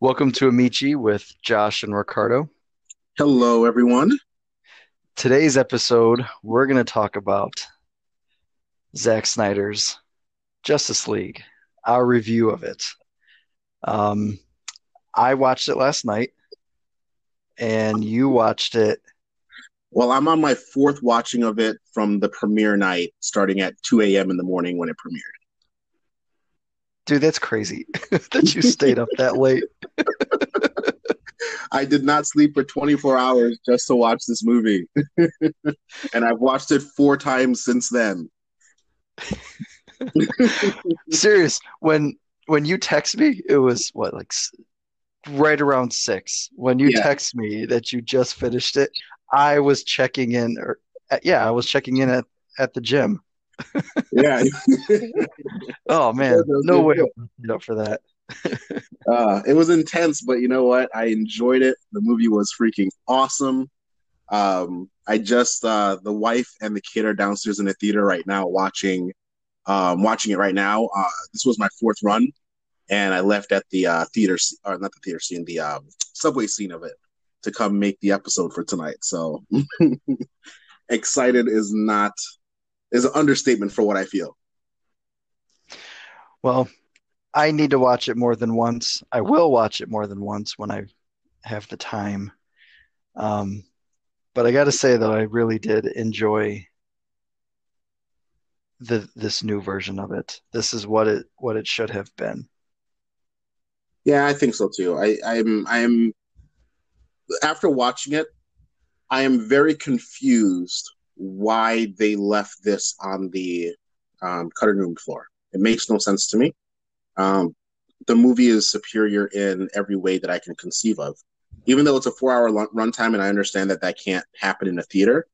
Welcome to Amici with Josh and Ricardo. Hello, everyone. Today's episode, we're going to talk about Zack Snyder's Justice League, our review of it. Um, I watched it last night, and you watched it. Well, I'm on my fourth watching of it from the premiere night, starting at 2 a.m. in the morning when it premiered. Dude, that's crazy that you stayed up that late. I did not sleep for 24 hours just to watch this movie. and I've watched it four times since then. Serious. When when you text me, it was what like right around 6. When you yeah. text me that you just finished it, I was checking in or uh, yeah, I was checking in at at the gym yeah. oh man, no way up for that. uh, it was intense, but you know what? I enjoyed it. The movie was freaking awesome. Um, I just uh, the wife and the kid are downstairs in the theater right now watching um, watching it right now. Uh, this was my fourth run, and I left at the uh, theater or not the theater scene, the um, subway scene of it to come make the episode for tonight. So excited is not is an understatement for what I feel. Well, I need to watch it more than once. I will watch it more than once when I have the time. Um, but I got to say that I really did enjoy the this new version of it. This is what it what it should have been. Yeah, I think so too. I, I'm I'm after watching it, I am very confused why they left this on the um, cutting room floor. It makes no sense to me. Um, the movie is superior in every way that I can conceive of. Even though it's a four-hour runtime, and I understand that that can't happen in a theater,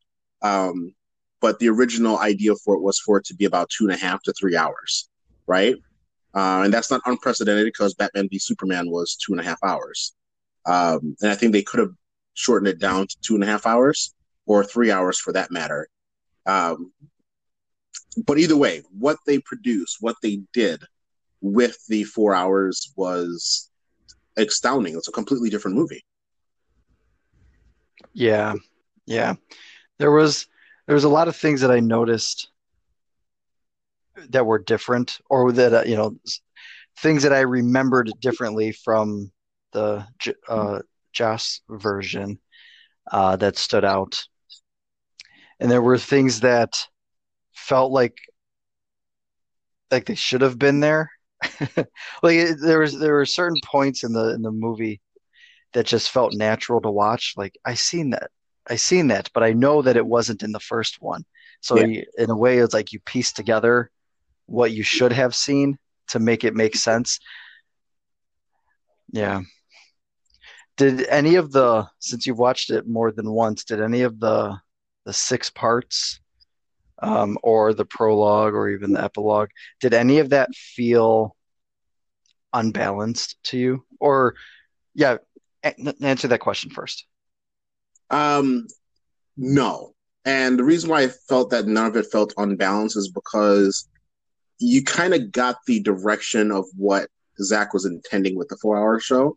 um, but the original idea for it was for it to be about two and a half to three hours, right? Uh, and that's not unprecedented because Batman v Superman was two and a half hours, um, and I think they could have shortened it down to two and a half hours or three hours for that matter. Um, but either way, what they produced, what they did with the four hours was astounding. It's a completely different movie. Yeah, yeah. There was there was a lot of things that I noticed that were different, or that uh, you know, things that I remembered differently from the uh, Joss version uh, that stood out and there were things that felt like like they should have been there. like there was there were certain points in the in the movie that just felt natural to watch. Like I seen that, I seen that, but I know that it wasn't in the first one. So yeah. you, in a way, it's like you piece together what you should have seen to make it make sense. Yeah. Did any of the since you've watched it more than once, did any of the the six parts um, or the prologue or even the epilogue. Did any of that feel unbalanced to you? Or yeah answer that question first. Um no. And the reason why i felt that none of it felt unbalanced is because you kind of got the direction of what zack was intending with the four hour show.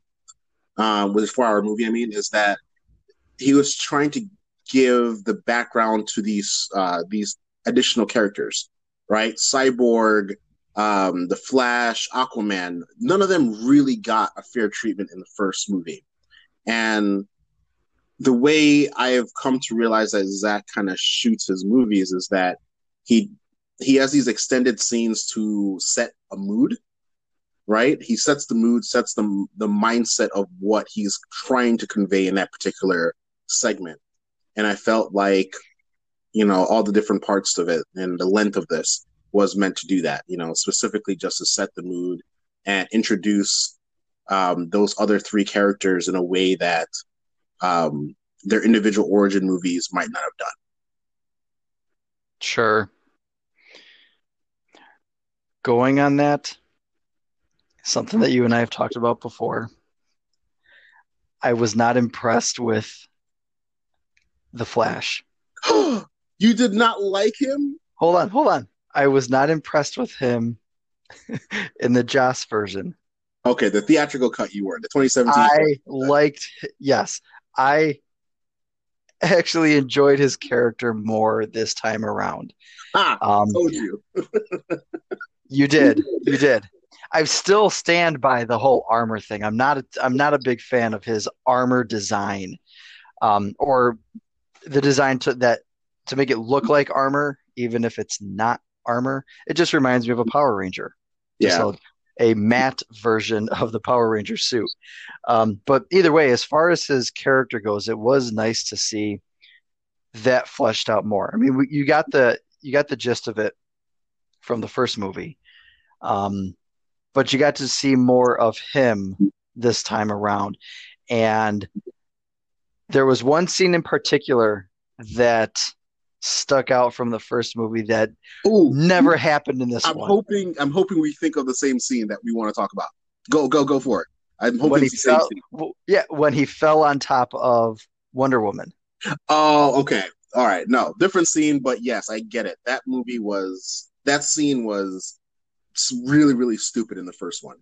Um with four hour movie i mean is that he was trying to give the background to these uh, these additional characters, right? Cyborg, um, the Flash, Aquaman. None of them really got a fair treatment in the first movie, and the way I have come to realize that Zack kind of shoots his movies is that he he has these extended scenes to set a mood right he sets the mood sets the the mindset of what he's trying to convey in that particular segment and I felt like you know all the different parts of it and the length of this was meant to do that. You know, specifically just to set the mood and introduce um, those other three characters in a way that um, their individual origin movies might not have done. Sure. Going on that, something that you and I have talked about before. I was not impressed with the Flash. you did not like him? Hold on, hold on. I was not impressed with him in the Joss version. Okay, the theatrical cut you were the 2017. I liked, yes, I actually enjoyed his character more this time around. Ah, Um, told you. you did, you did. I still stand by the whole armor thing. I'm not, a, I'm not a big fan of his armor design, um, or the design to that to make it look like armor, even if it's not armor. It just reminds me of a Power Ranger. Yeah, a, a matte version of the Power Ranger suit. Um, but either way, as far as his character goes, it was nice to see that fleshed out more. I mean, you got the you got the gist of it from the first movie, um, but you got to see more of him this time around. And there was one scene in particular that stuck out from the first movie that Ooh, never happened in this I'm one. hoping. I'm hoping we think of the same scene that we want to talk about. Go, go, go for it. I'm hoping when he it's the same fell, scene. yeah, when he fell on top of Wonder Woman. Oh, okay. All right. No, different scene, but yes, I get it. That movie was that scene was really, really stupid in the first one.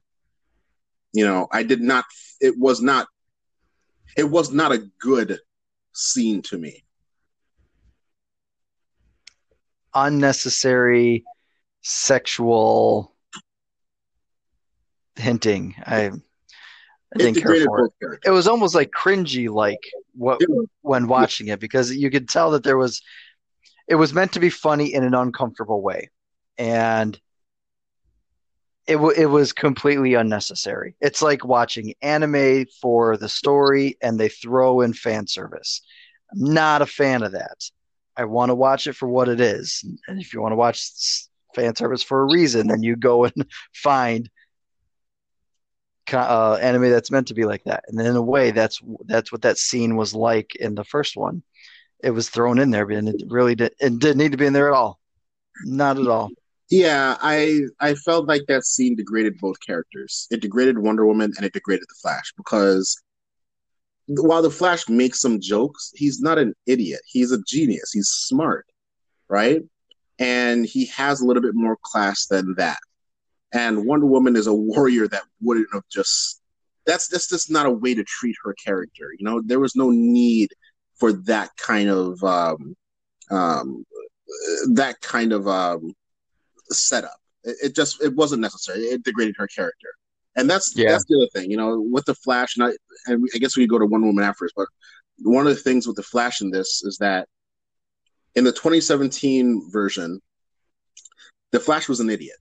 You know, I did not. It was not. It was not a good scene to me. Unnecessary sexual hinting. I, I It didn't care for it. It was almost like cringy, like what when watching it, because you could tell that there was. It was meant to be funny in an uncomfortable way, and it w- it was completely unnecessary. It's like watching anime for the story, and they throw in fan service. I'm not a fan of that. I want to watch it for what it is, and if you want to watch fan service for a reason, then you go and find uh, anime that's meant to be like that. And in a way, that's that's what that scene was like in the first one. It was thrown in there, and it really did. It didn't need to be in there at all. Not at all. Yeah, I I felt like that scene degraded both characters. It degraded Wonder Woman and it degraded the Flash because while the Flash makes some jokes, he's not an idiot. He's a genius. He's smart, right? And he has a little bit more class than that. And Wonder Woman is a warrior that wouldn't have just that's that's just not a way to treat her character. You know, there was no need for that kind of um um that kind of um setup. It, it just it wasn't necessary. It degraded her character, and that's Yeah. that's the other thing. You know, with the Flash, and I, and I guess we could go to Wonder Woman afterwards. But one of the things with the Flash in this is that in the 2017 version, the Flash was an idiot.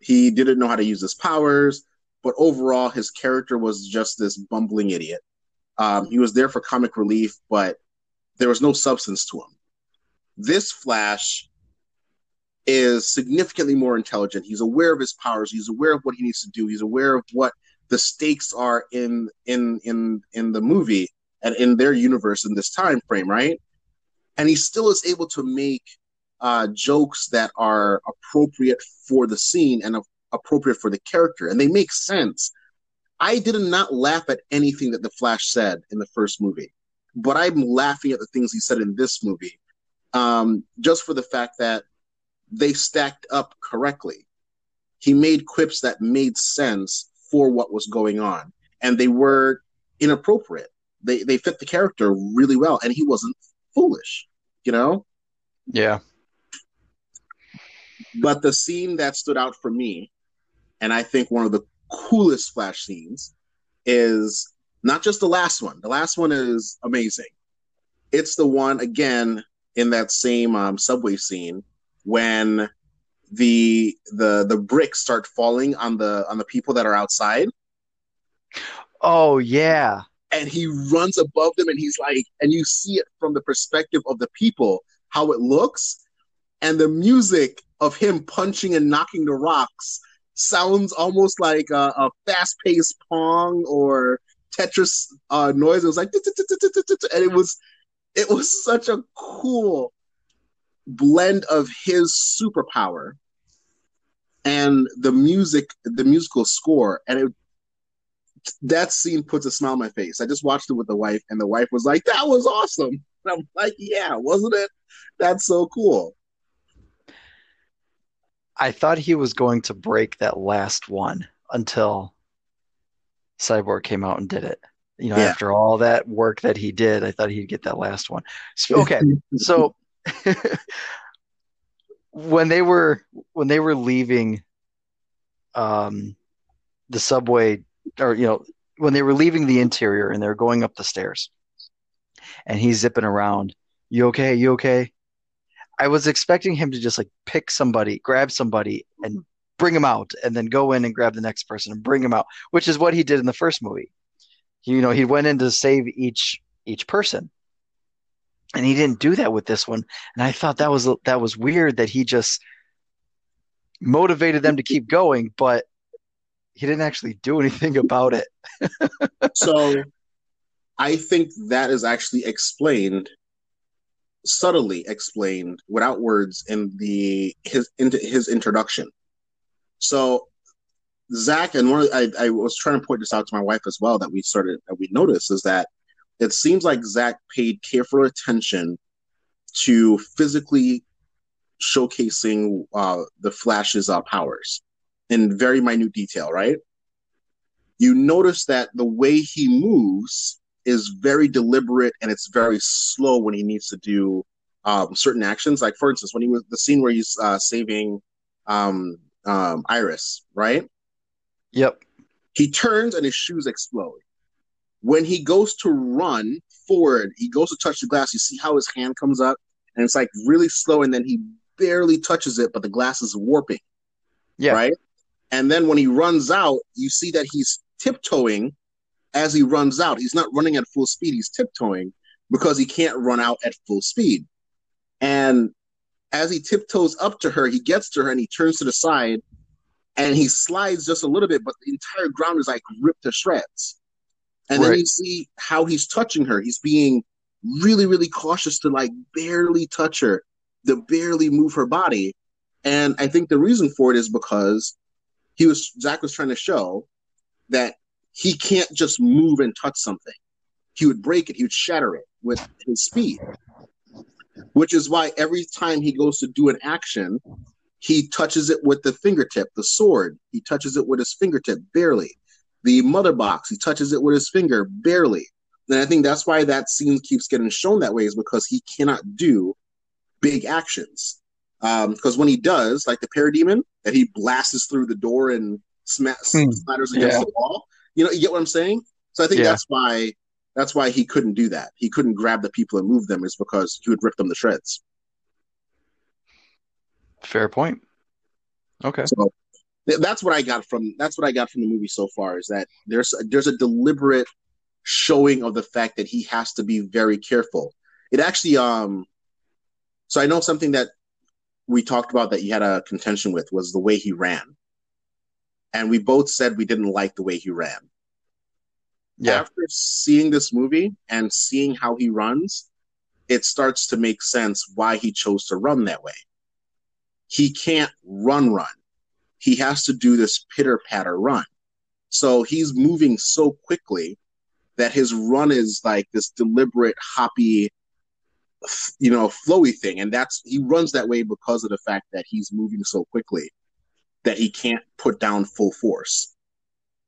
He didn't know how to use his powers, but overall, his character was just this bumbling idiot. Um, he was there for comic relief, but there was no substance to him. This Flash is significantly more intelligent. He's aware of his powers. He's aware of what he needs to do. He's aware of what the stakes are in in in in the movie and in their universe in this time frame, right? And he still is able to make uh, jokes that are appropriate for the scene and appropriate for the character, and they make sense. I did not laugh at anything that the Flash said in the first movie, but I'm laughing at the things he said in this movie, um, just for the fact that they stacked up correctly. He made quips that made sense for what was going on, and they were inappropriate. They they fit the character really well, and he wasn't foolish, you know. Yeah. But the scene that stood out for me, and I think one of the coolest Flash scenes, is not just the last one. The last one is amazing. It's the one again in that same um, subway scene when the the the bricks start falling on the on the people that are outside. Oh yeah. and he runs above them and he's like and you see it from the perspective of the people how it looks. And the music of him punching and knocking the rocks sounds almost like a, a fast-paced pong or tetris uh, noise. It was like and it was it was such a cool blend of his superpower and the music the musical score and it that scene puts a smile on my face. I just watched it with the wife, and the wife was like, "That was awesome." And I'm like, "Yeah, wasn't it? That's so cool." I thought he was going to break that last one until Cyborg came out and did it. You know, Yeah. after all that work that he did, I thought he'd get that last one. So, okay, so when they were when they were leaving um the subway or you know when they were leaving the interior and they were going up the stairs and he's zipping around you okay? You okay? I was expecting him to just like pick somebody grab somebody and bring him out and then go in and grab the next person and bring him out which is what he did in the first movie. You know he went in to save each each person and he didn't do that with this one and i thought that was that was weird that he just motivated them to keep going but he didn't actually do anything about it So I think that is actually explained subtly explained without words in the his into his introduction. So Zack and one of, I, I was trying to point this out to my wife as well that we started that we noticed is that it seems like Zack paid careful attention to physically showcasing uh, the Flash's uh, powers in very minute detail, right? You notice that the way he moves is very deliberate and it's very slow when he needs to do um, certain actions. Like, for instance, when he was the scene where he's uh, saving um, um, Iris, right? yep He turns and his shoes explode. When he goes to run forward, he goes to touch the glass. You see how his hand comes up and it's like really slow, and then he barely touches it, but the glass is warping, yeah right? And then when he runs out, you see that he's tiptoeing as he runs out. He's not running at full speed, he's tiptoeing because he can't run out at full speed. And as he tiptoes up to her, he gets to her and he turns to the side and he slides just a little bit, but the entire ground is like ripped to shreds. And then you see how he's touching her. He's being really, really cautious to like barely touch her, to barely move her body. And I think the reason for it is because he was Zack was trying to show that he can't just move and touch something. He would break it, he would shatter it with his speed. Which is why every time he goes to do an action, he touches it with the fingertip, the sword, he touches it with his fingertip barely. The mother box, he touches it with his finger barely. And I think that's why that scene keeps getting shown that way, is because he cannot do big actions. Because when he does, like the parademon, that he blasts through the door and sma- Hmm. smatters against Yeah. the wall. You know, you get what I'm saying? So I think Yeah. that's why that's why he couldn't do that. He couldn't grab the people and move them, is because he would rip them to shreds. fair point okay So that's what I got from that's what I got from the movie so far is that there's there's a deliberate showing of the fact that he has to be very careful. It actually um so I know something that we talked about that you had a contention with was the way he ran. And we both said we didn't like the way he ran. yeah After seeing this movie and seeing how he runs, it starts to make sense why he chose to run that way. He can't run run. He has to do this pitter patter run. So he's moving so quickly that his run is like this deliberate hoppy you know flowy thing. And that's he runs that way because of the fact that he's moving so quickly that he can't put down full force.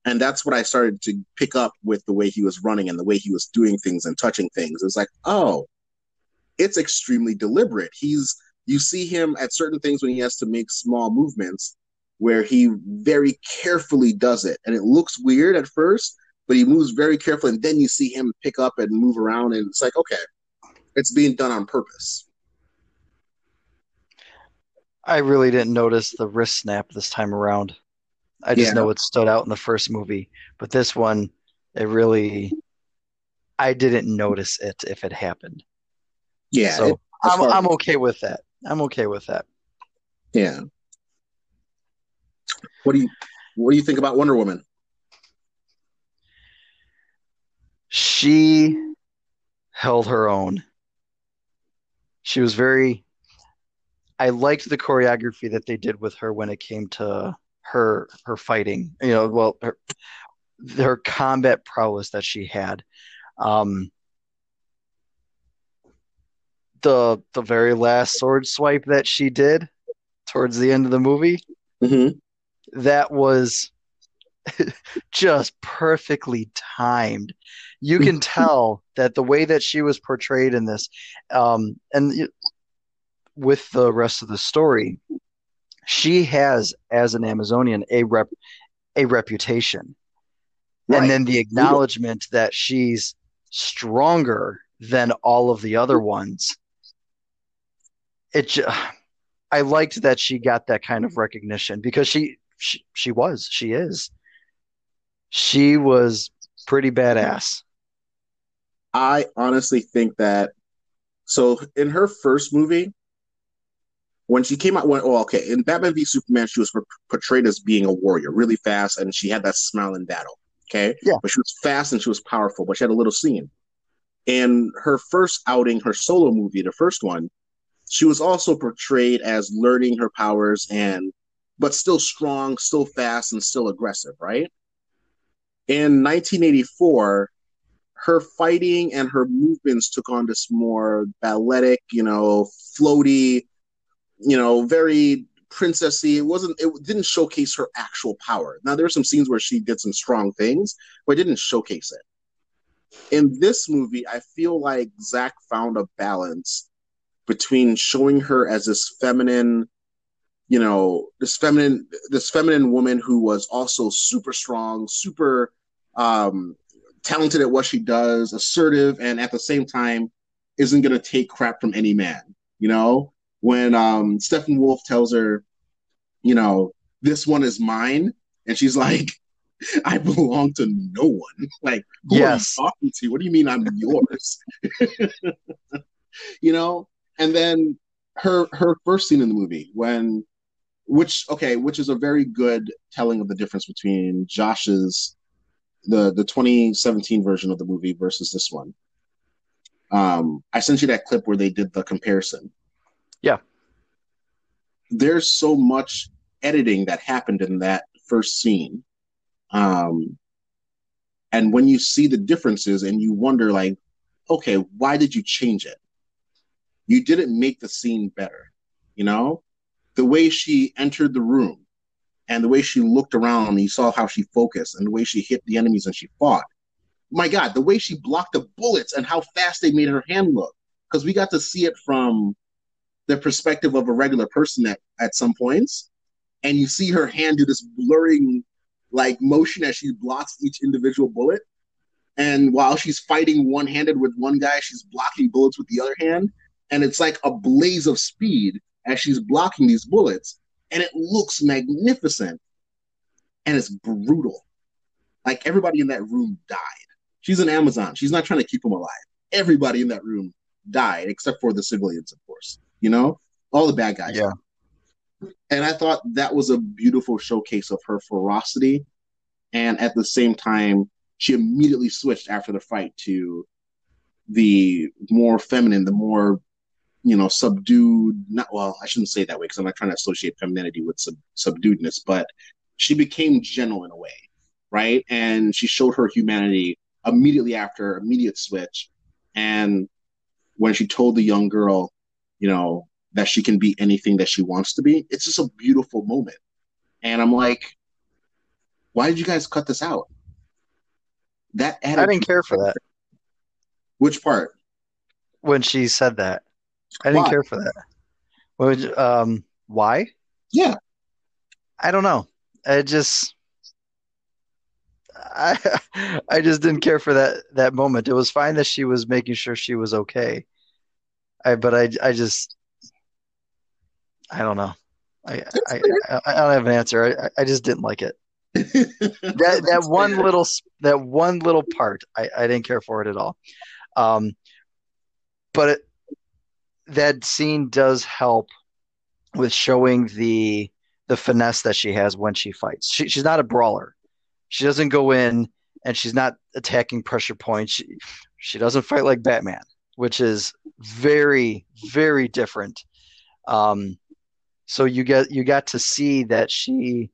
And that's what i started to pick up with the way he was running and the way he was doing things and touching things. It's like oh it's extremely deliberate. He's you see him at certain things when he has to make small movements where he very carefully does it and it looks weird at first but he moves very carefully and then you see him pick up and move around and it's like okay it's being done on purpose I really didn't notice the wrist snap this time around. I just Yeah. know it stood out in the first movie, but this one, it really, I didn't notice it if it happened. yeah so it- I'm I'm okay with that. I'm okay with that. yeah what do you what do you think about wonder woman She held her own. She was very. I liked the choreography that they did with her when it came to her her fighting. You know, well, her, her combat prowess that she had. Um, the the very last sword swipe that she did towards the end of the movie mm-hmm. That was just perfectly timed. You can tell that the way that she was portrayed in this, um, and with the rest of the story, she has, as an Amazonian, a rep a reputation. Right. And then the acknowledgement that she's stronger than all of the other ones. It I liked that she got that kind of recognition because she she, she was, she is. She was pretty badass. I honestly think that so in her first movie, when she came out, when, oh, okay, in Batman v Superman, she was portrayed as being a warrior, really fast, and she had that smile in battle. Okay, yeah, but she was fast and she was powerful, but she had a little scene. In her first outing, her solo movie, the first one, she was also portrayed as learning her powers and, but still strong, still fast, and still aggressive. Right. In 1984, her fighting and her movements took on this more balletic, you know, floaty, you know, very princessy. It wasn't. It didn't showcase her actual power. Now there are some scenes where she did some strong things, but it didn't showcase it. In this movie, I feel like Zack found a balance between showing her as this feminine, you know, this feminine, this feminine woman who was also super strong, super um, talented at what she does, assertive, and at the same time isn't going to take crap from any man. You know, when um, Steppenwolf tells her, you know, this one is mine, and she's like, I belong to no one. Like, who yes. are you talking to? What do you mean I'm yours? you know, and then her her first scene in the movie when which okay, which is a very good telling of the difference between Josh's the the 2017 version of the movie versus this one. Um, I sent you that clip where they did the comparison. Yeah. There's so much editing that happened in that first scene. Um, and when you see the differences and you wonder, like, okay, why did you change it? You didn't make the scene better. You know, the way she entered the room and the way she looked around, and you saw how she focused and the way she hit the enemies and she fought. My God, the way she blocked the bullets and how fast they made her hand look. Because we got to see it from the perspective of a regular person at, at some points. And you see her hand do this blurring like motion as she blocks each individual bullet. And while she's fighting one handed with one guy, she's blocking bullets with the other hand. And it's like a blaze of speed as she's blocking these bullets. And it looks magnificent. And it's brutal. Like everybody in that room died. She's an Amazon. She's not trying to keep them alive. Everybody in that room died, except for the civilians, of course you know, all the bad guys. Yeah. And I thought that was a beautiful showcase of her ferocity. And at the same time, she immediately switched after the fight to the more feminine, the more, you know, subdued, not, well, I shouldn't say that way because I'm not trying to associate femininity with sub, subduedness, but she became gentle in a way, right? And she showed her humanity immediately after, immediate switch. And when she told the young girl, you know, that she can be anything that she wants to be. It's just a beautiful moment. And I'm like, why did you guys cut this out? That I didn't care for that. Which part? When she said that, I didn't why? care for that. Would, um, why? Yeah, I don't know. I just, I, I just didn't care for that that moment. It was fine that she was making sure she was okay. I but I I just I don't know. I I, I, I don't have an answer. I I just didn't like it. that that one little that one little part I I didn't care for it at all. Um, but it, that scene does help with showing the the finesse that she has when she fights. She, she's not a brawler. She doesn't go in and she's not attacking pressure points. She, she doesn't fight like Batman which is very very different. Um, so you get you got to see that she,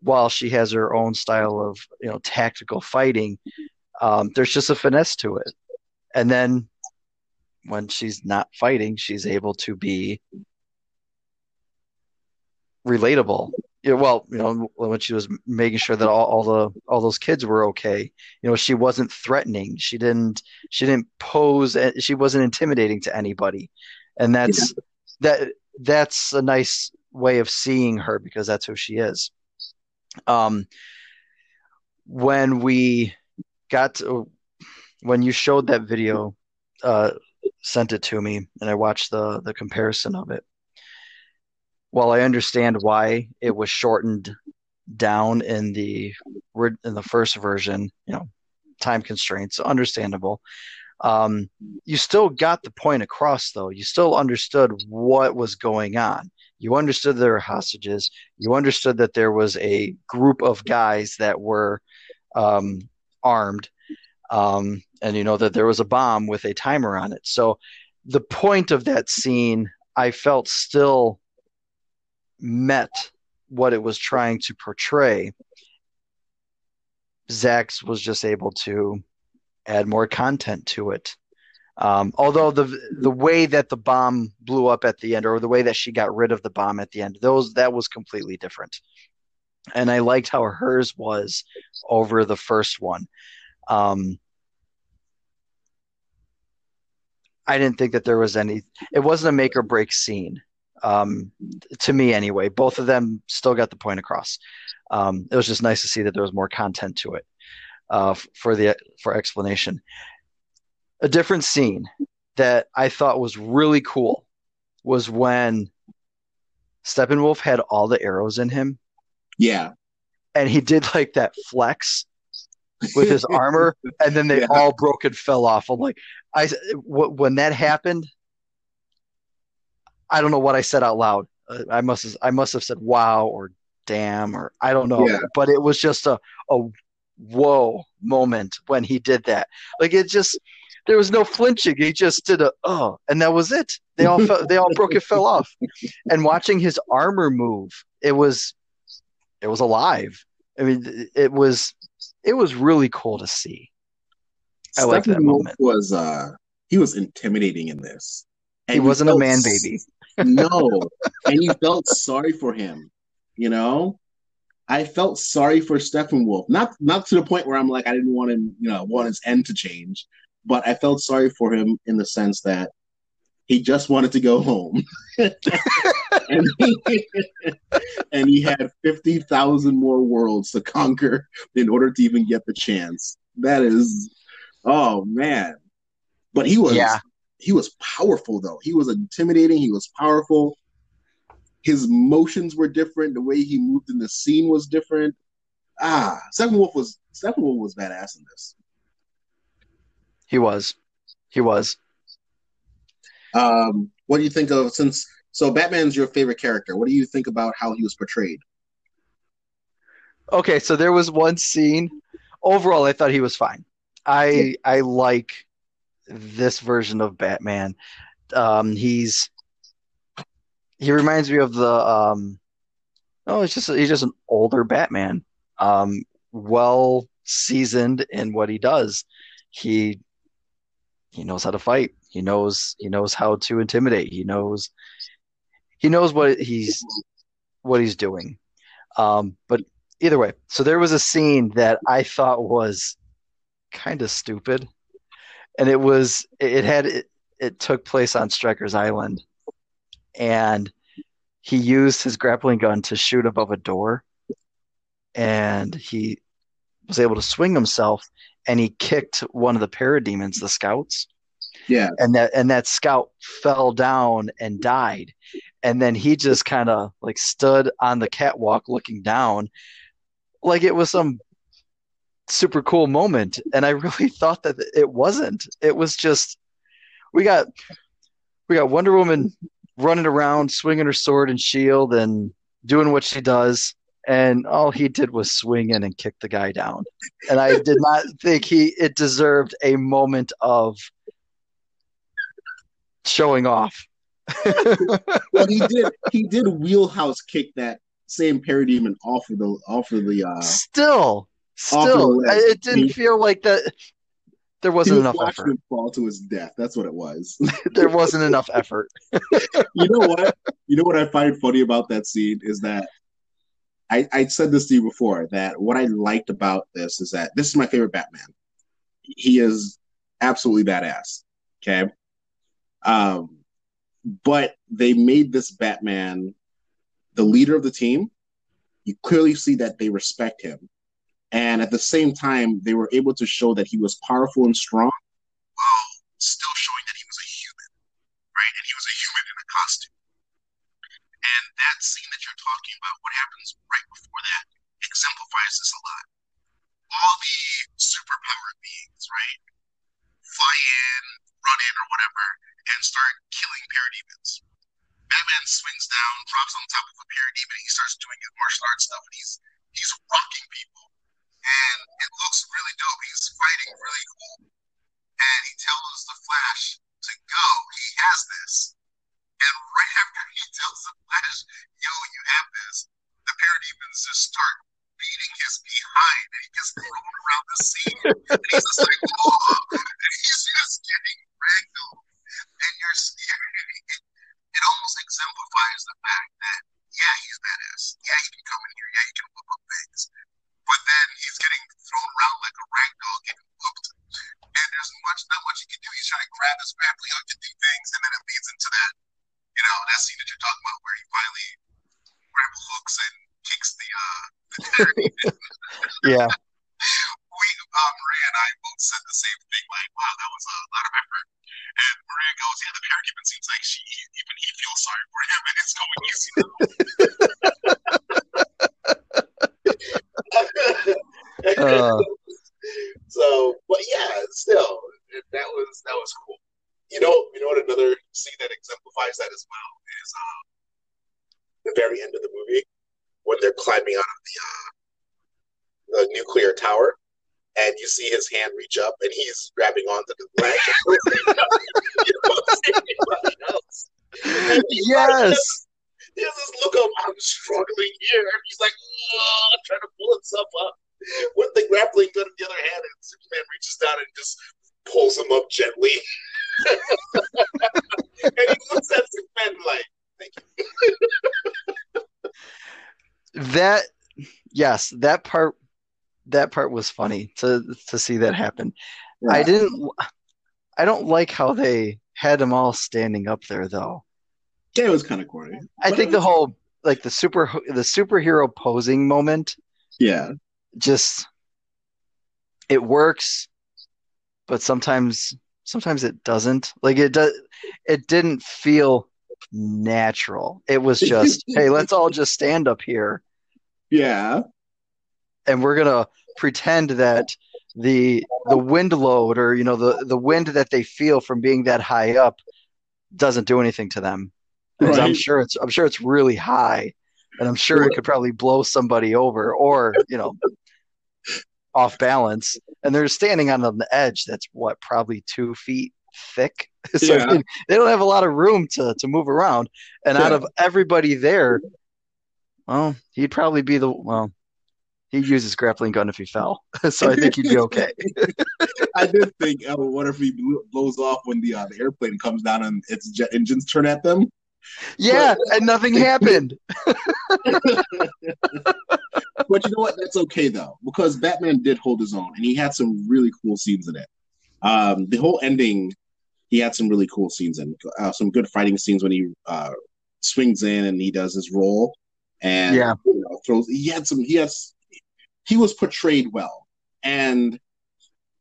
while she has her own style of you know tactical fighting, um, there's just a finesse to it. And then when she's not fighting, she's able to be relatable. yeah, well, you know, when she was making sure that all, all the all those kids were okay, you know, she wasn't threatening. She didn't she didn't pose. She wasn't intimidating to anybody, and that's yeah. that that's a nice way of seeing her because that's who she is. Um, when we got to, when you showed that video, uh, sent it to me, and I watched the the comparison of it while I understand why it was shortened down in the in the first version, you know, time constraints, understandable. Um, you still got the point across, though. You still understood what was going on. You understood there were hostages. You understood that there was a group of guys that were um, armed, um, and you know that there was a bomb with a timer on it. So the point of that scene, I felt still met what it was trying to portray. Zack's was just able to add more content to it. Um, although the the way that the bomb blew up at the end, or the way that she got rid of the bomb at the end, those that was completely different. And I liked how hers was over the first one. Um, I didn't think that there was any. It wasn't a make or break scene um, to me anyway. Both of them still got the point across. Um, it was just nice to see that there was more content to it uh, for the for explanation. A different scene that I thought was really cool was when Steppenwolf had all the arrows in him. Yeah, and he did like that flex with his armor, and then they yeah. all broke and fell off. I'm like, I when that happened, I don't know what I said out loud. Uh, I must have, I must have said wow or damn or I don't know, yeah. but it was just a a whoa moment when he did that. Like it just there was no flinching. He just did a oh, and that was it. They all fell, they all broke it fell off. And watching his armor move, it was it was alive. I mean, it was it was really cool to see. I like that moment. Was uh he was intimidating in this. And he wasn't a man baby no. And you felt sorry for him, you know? I felt sorry for Steppenwolf. Not not to the point where I'm like I didn't want him, you know, want his end to change, but I felt sorry for him in the sense that he just wanted to go home. and, he, and he had 50,000 more worlds to conquer in order to even get the chance. That is oh man. But he was yeah he was powerful though. He was intimidating. He was powerful. His motions were different. The way he moved in the scene was different. Ah, Steppenwolf was Steppenwolf was badass in this. He was. He was. Um, what do you think of since so Batman's your favorite character? What do you think about how he was portrayed? Okay, so there was one scene. Overall, I thought he was fine. I I like this version of Batman. Um, he's he reminds me of the um, oh, it's just he's just an older Batman, um, well seasoned in what he does. He he knows how to fight. He knows he knows how to intimidate. He knows he knows what he's what he's doing. Um, but either way, so there was a scene that I thought was kind of stupid. And it was it had it, it took place on Stryker's Island, and he used his grappling gun to shoot above a door, and he was able to swing himself, and he kicked one of the parademons, the scouts. Yeah, and that and that scout fell down and died, and then he just kind of like stood on the catwalk looking down, like it was some super cool moment and i really thought that it wasn't. It was just we got we got wonder woman running around swinging her sword and shield and doing what she does and all he did was swing in and kick the guy down. And i did not think he it deserved a moment of showing off well he did he did wheelhouse kick that same parademon off of the off of the uh still Still, it didn't feel like that. There wasn't enough effort. Him fall to his death. That's what it was. there wasn't enough effort. you know what? You know what I find funny about that scene is that I, I said this to you before that what I liked about this is that this is my favorite Batman. He is absolutely badass. Okay. Um, but they made this Batman the leader of the team. You clearly see that they respect him. And at the same time, they were able to show that he was powerful and strong while still showing that he was a human, right? And he was a human in a costume. And that scene that you're talking about, what happens right before that, exemplifies this a lot. All the superpowered beings, right, fly in, run in, or whatever, and start killing parademons. Batman swings down, drops on top of a parademon, he starts doing his martial arts stuff, and he's he's rocking people. And it looks really dope. He's fighting really cool. And he tells the Flash to go. He has this. And right after he tells the Flash, yo, you have this, the parademons just start beating his behind and he gets thrown around the scene. And he's just like, oh, and he's just getting ragdolled. And you're scared. It, it almost exemplifies the fact that, yeah, he's badass. Yeah, he can come in here. Yeah, he can whoop up things. But then he's getting thrown around like a ragdoll, getting whooped. And there's much, not much he can do. He's trying to grab his grappling hook to do things, and then it leads into that, you know, that scene that you're talking about where he finally grabs hooks and kicks the uh the yeah. We uh, Maria and I both said the same thing, like, wow, that was a lot of effort. And Maria goes, yeah, the parakeet seems like she even he feels sorry for him, and it's going easy now. Uh, so, but yeah, still, that was that was cool. You know, you know what? Another scene that exemplifies that as well is um, the very end of the movie when they're climbing out of the uh, the nuclear tower, and you see his hand reach up, and he's grabbing onto the leg. you don't see anybody else. And he's like- yes. he has this look of I'm struggling here. And he's like, "Ugh," trying to pull himself up with the grappling gun in the other hand, and Superman reaches down and just pulls him up gently. and he looks at Superman like, "Thank you." That yes, that part that part was funny to to see that happen. I didn't I don't like how they had them all standing up there though. Yeah, it was kind of corny. I But think the whole like the super the superhero posing moment yeah, just it works, but sometimes sometimes it doesn't. Like it does it didn't feel natural. It was just, hey, let's all just stand up here yeah, and we're gonna pretend that the the wind load or you know the the wind that they feel from being that high up doesn't do anything to them. 'Cause I'm sure it's I'm sure it's really high, and I'm sure it could probably blow somebody over or you know off balance. And they're standing on the edge that's what probably two feet thick. so Yeah. they, they don't have a lot of room to to move around. And out of everybody there, well, he'd probably be the well. He'd use his grappling gun if he fell, so I think he'd be okay. I did think, oh, what if he blows off when the uh, the airplane comes down and its jet engines turn at them? Yeah, and nothing happened. But you know what? That's okay though, because Batman did hold his own, and he had some really cool scenes in it. Um, the whole ending, he had some really cool scenes in, uh, some good fighting scenes when he uh, swings in and he does his roll, and Yeah. you know, throws. He had some. He has. He was portrayed well, and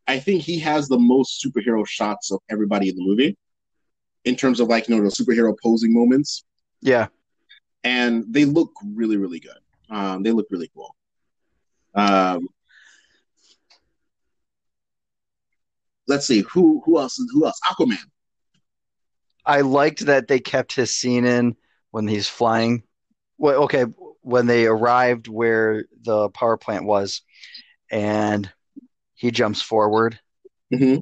I think he has the most superhero shots of everybody in the movie, in terms of like you know the superhero posing moments Yeah, and they look really, really good. Um, they look really cool. Um, let's see who who else who else Aquaman. I liked that they kept his scene in when he's flying. Well, okay, when they arrived where the power plant was, and he jumps forward, Mm-hmm.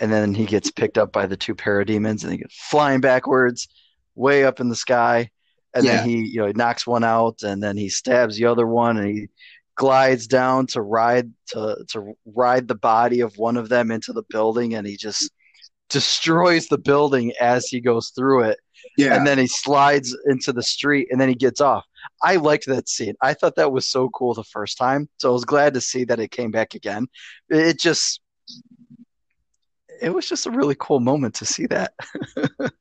and then he gets picked up by the two parademons, and he gets flying backwards, way up in the sky, and Yeah. then he, you know, he knocks one out, and then he stabs the other one, and he glides down to ride to to ride the body of one of them into the building, and he just destroys the building as he goes through it Yeah, and then he slides into the street and then he gets off. I liked that scene. I thought that was so cool the first time. So I was glad to see that it came back again. It just it was just a really cool moment to see that.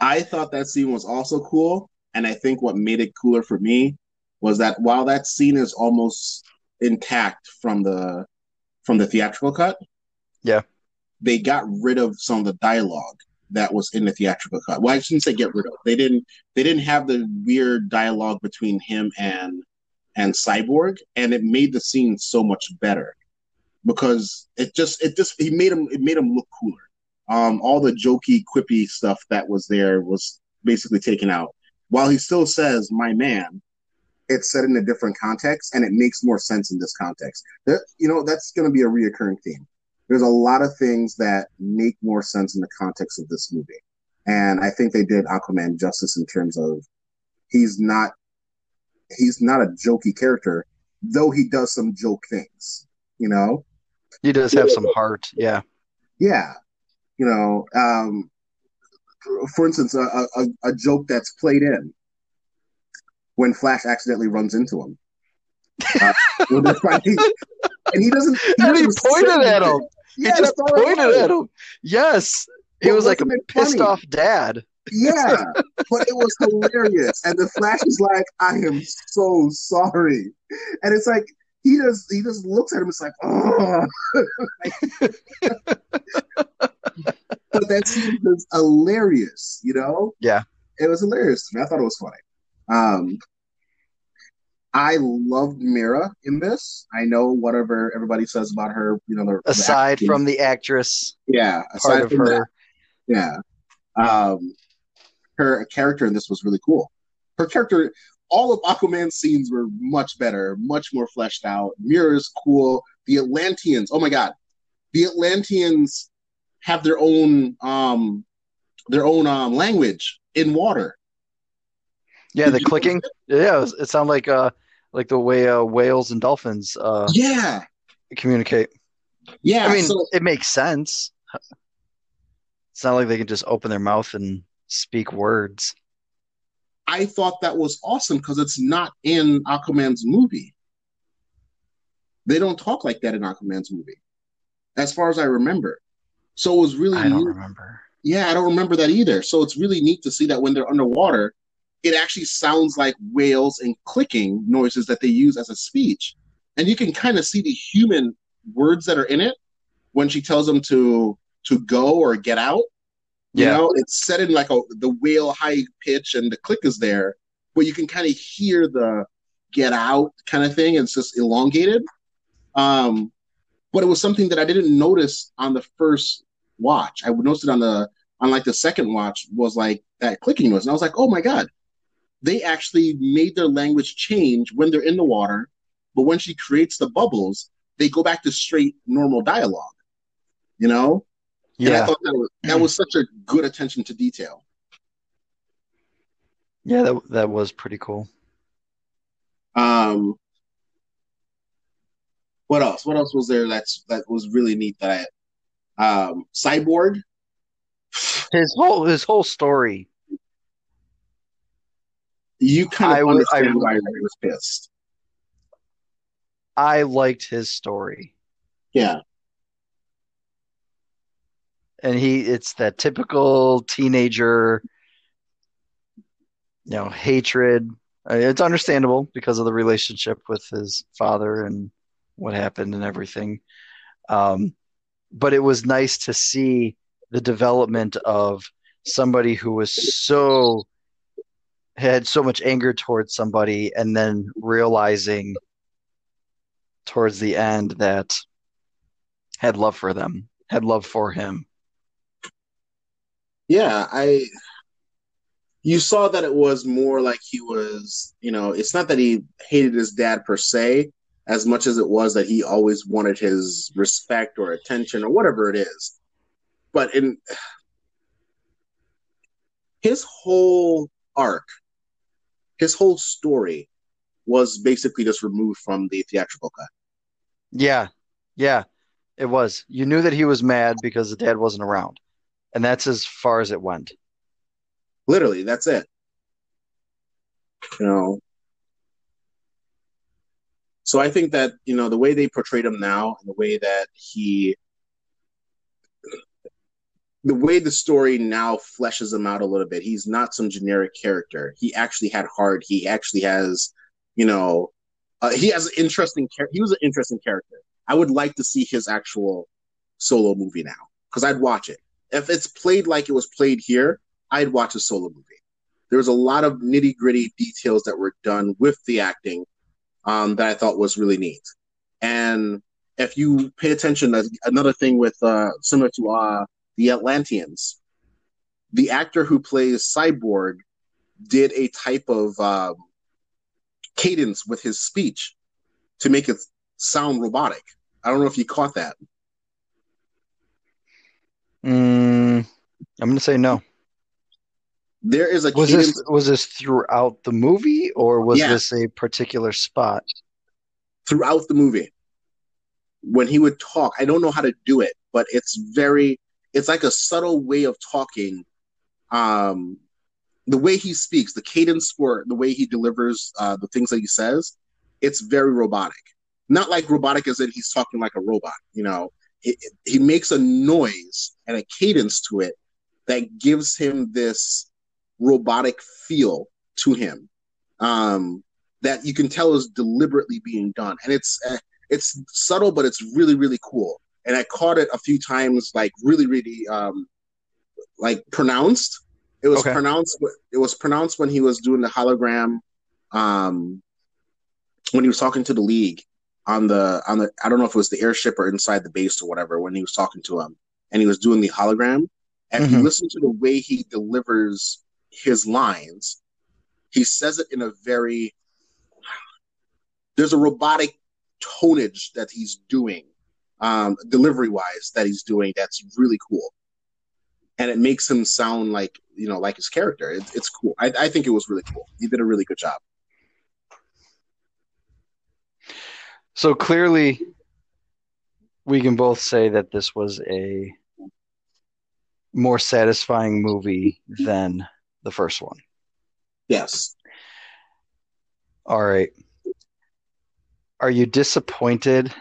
I thought that scene was also cool. And I think what made it cooler for me was that while that scene is almost intact from the from the theatrical cut, yeah, they got rid of some of the dialogue that was in the theatrical cut. Well, I shouldn't say get rid of. They didn't. They didn't have the weird dialogue between him and and Cyborg, and it made the scene so much better because it just it just he made him it made him look cooler. Um, all the jokey, quippy stuff that was there was basically taken out. While he still says "my man," it's set in a different context, and it makes more sense in this context. That, you know, that's going to be a reoccurring theme there's a lot of things that make more sense in the context of this movie. And I think they did Aquaman justice in terms of he's not he's not a jokey character, though he does some joke things, you know? He does have some heart, yeah. Yeah. You know, um for instance, a, a, a joke that's played in when Flash accidentally runs into him. Uh, and he doesn't. He and he pointed at him. He just pointed at him. Yes, he was like a pissed off dad. Yeah, but it was hilarious. And the Flash is like, "I am so sorry," and it's like he just he just looks at him. It's like, oh. but that scene was hilarious. You know? Yeah, it was hilarious. I thought it was funny. Um, I loved Mera in this. I know whatever everybody says about her, you know, the, aside the from the actress, yeah, aside of her, that, yeah, um, her character in this was really cool. Her character, all of Aquaman's scenes were much better, much more fleshed out. Mera's cool. The Atlanteans, oh my god, the Atlanteans have their own um their own um language in water. Yeah, Did the clicking. Yeah, it, was, it sounded like uh like the way uh, whales and dolphins uh, yeah communicate. Yeah, I mean so, it makes sense. It's not like they can just open their mouth and speak words. I thought that was awesome because it's not in Aquaman's movie. They don't talk like that in Aquaman's movie, as far as I remember. So it was really. I don't neat. remember. Yeah, I don't remember that either. So it's really neat to see that when they're underwater, it actually sounds like whales and clicking noises that they use as a speech. And you can kind of see the human words that are in it when she tells them to to go or get out. You yeah. know, it's set in like a the whale high pitch and the click is there, but you can kind of hear the get out kind of thing. It's just elongated. Um, but it was something that I didn't notice on the first watch. I noticed it on the on like the second watch was like that clicking noise, and I was like, oh my god, they actually made their language change when they're in the water, but when she creates the bubbles, they go back to straight normal dialogue. You know? Yeah. And I thought that was, that was such a good attention to detail. Yeah, that that was pretty cool. Um what else? What else was there that's that was really neat that I um Cyborg his whole his whole story you kind of I, understand I, why he was pissed. I liked his story. Yeah. And he it's that typical teenager you know, hatred. It's understandable because of the relationship with his father and what happened and everything. Um, but it was nice to see the development of somebody who was so had so much anger towards somebody and then realizing towards the end that had love for them, had love for him. Yeah, I you saw that it was more like he was, you know, it's not that he hated his dad per se, as much as it was that he always wanted his respect or attention or whatever it is. But in his whole arc his whole story was basically just removed from the theatrical cut. Yeah, yeah, it was. You knew that he was mad because the dad wasn't around, and that's as far as it went. Literally, that's it. You know, So I think that you know the way they portrayed him now, and the way that he, the way the story now fleshes him out a little bit. He's not some generic character. He actually had heart. He actually has, you know, uh, he has an interesting. Char- he was an interesting character. I would like to see his actual solo movie now because I'd watch it. If it's played like it was played here, I'd watch a solo movie. There was a lot of nitty gritty details that were done with the acting um, that I thought was really neat. And if you pay attention, another thing with uh, similar to uh, the Atlanteans, the actor who plays Cyborg did a type of um, cadence with his speech to make it sound robotic. I don't know if you caught that. Mm, I'm going to say no. There is a was cadence... this was this throughout the movie or was yeah. this a particular spot? Throughout the movie. When he would talk, I don't know how to do it, but it's very it's like a subtle way of talking. Um the way he speaks, the cadence for the way he delivers uh, the things that he says, it's very robotic. Not like robotic as in he's talking like a robot, you know. It, he makes a noise and a cadence to it that gives him this robotic feel to him um, that you can tell is deliberately being done, and it's uh, it's subtle, but it's really really cool. And I caught it a few times, like really really um, like pronounced. It was okay. pronounced. It was pronounced when he was doing the hologram, um, when he was talking to the league on the on the. I don't know if it was the airship or inside the base or whatever. When he was talking to him, and he was doing the hologram, and mm-hmm. if you listen to the way he delivers his lines, he says it in a very there's a robotic tonage that he's doing, um, delivery wise that he's doing that's really cool. And it makes him sound like, you know, like his character. It, it's cool. I, I think it was really cool. He did a really good job. So clearly, we can both say that this was a more satisfying movie than the first one. Yes. All right. Are you disappointed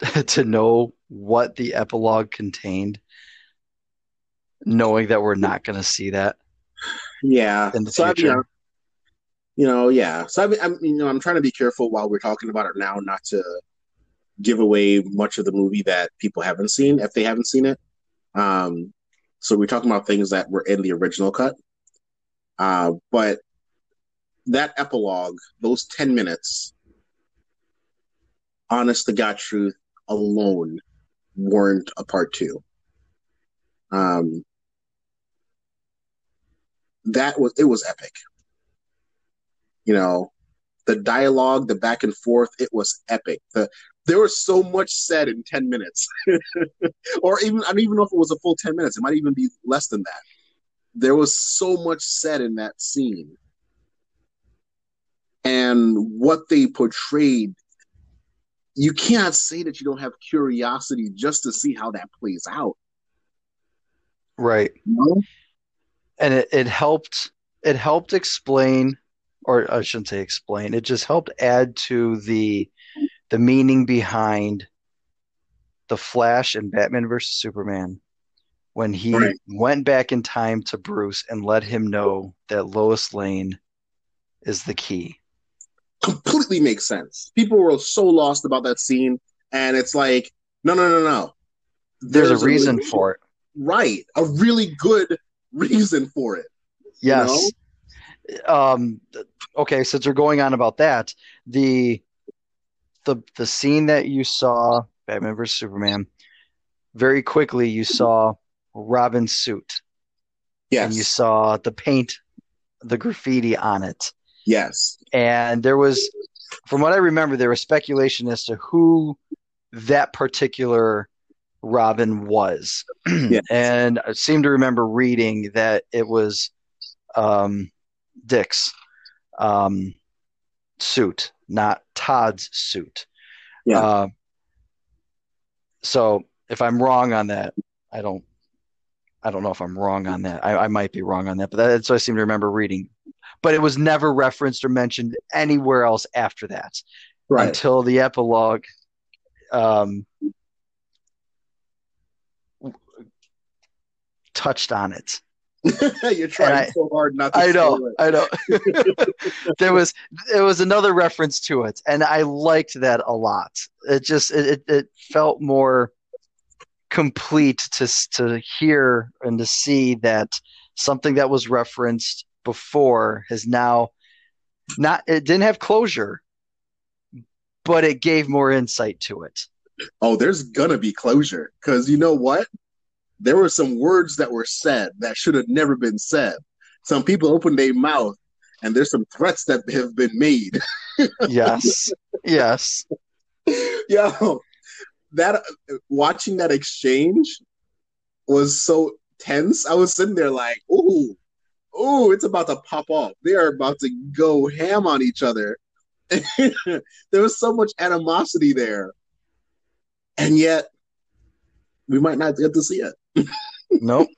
to know what the epilogue contained, knowing that we're not going to see that? Yeah. In the so future. I mean, you know, yeah. So I mean, I'm, you know, I'm trying to be careful while we're talking about it now, not to give away much of the movie that people haven't seen if they haven't seen it. Um, so we're talking about things that were in the original cut. Uh, but that epilogue, those 10 minutes, honest to God truth alone warrant a part two. Um, that was, it was epic. You know, the dialogue, the back and forth, it was epic. The, there was so much said in 10 minutes or even i don't even know if it was a full 10 minutes it might even be less than that there was so much said in that scene and what they portrayed you can't say that you don't have curiosity just to see how that plays out right you know? and it, it helped it helped explain or i shouldn't say explain it just helped add to the the meaning behind the Flash and Batman versus Superman when he right. went back in time to Bruce and let him know that Lois Lane is the key. Completely makes sense. People were so lost about that scene, and it's like, no, no, no, no. There's, There's a reason for it. Right. A really good reason for it. Yes. You know? Um okay, since we're going on about that, the the the scene that you saw Batman vs Superman, very quickly you saw Robin's suit. Yes. And you saw the paint, the graffiti on it. Yes. And there was, from what I remember, there was speculation as to who that particular Robin was. yes. And I seem to remember reading that it was um, Dick's um, suit not Todd's suit. Yeah. Uh, so if I'm wrong on that, I don't, I don't know if I'm wrong on that. I, I might be wrong on that, but that's what I seem to remember reading. But it was never referenced or mentioned anywhere else after that Right. until the epilogue um, touched on it. You're trying I- so hard not to I know, it. I know. there was there was another reference to it, and I liked that a lot. It just it it, it felt more complete to to hear and to see that something that was referenced before has now not it didn't have closure, but it gave more insight to it. Oh, there's gonna be closure because you know what? There were some words that were said that should have never been said. Some people opened their mouth, and there's some threats that have been made. Yes, yes, Yo, that watching that exchange was so tense. I was sitting there like, ooh, ooh, it's about to pop off. They are about to go ham on each other. there was so much animosity there. And yet we might not get to see it. nope.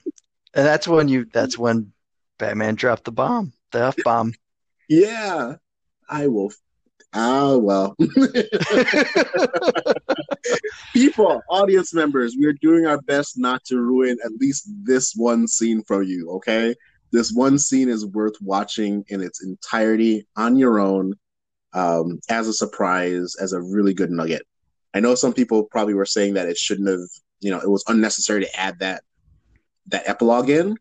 And that's when you that's when Batman dropped the bomb, the F bomb. Yeah. I will Ah well. People, audience members, we are doing our best not to ruin at least this one scene for you, okay? This one scene is worth watching in its entirety on your own um, as a surprise, as a really good nugget. I know some people probably were saying that it shouldn't have, you know, it was unnecessary to add that that epilogue in,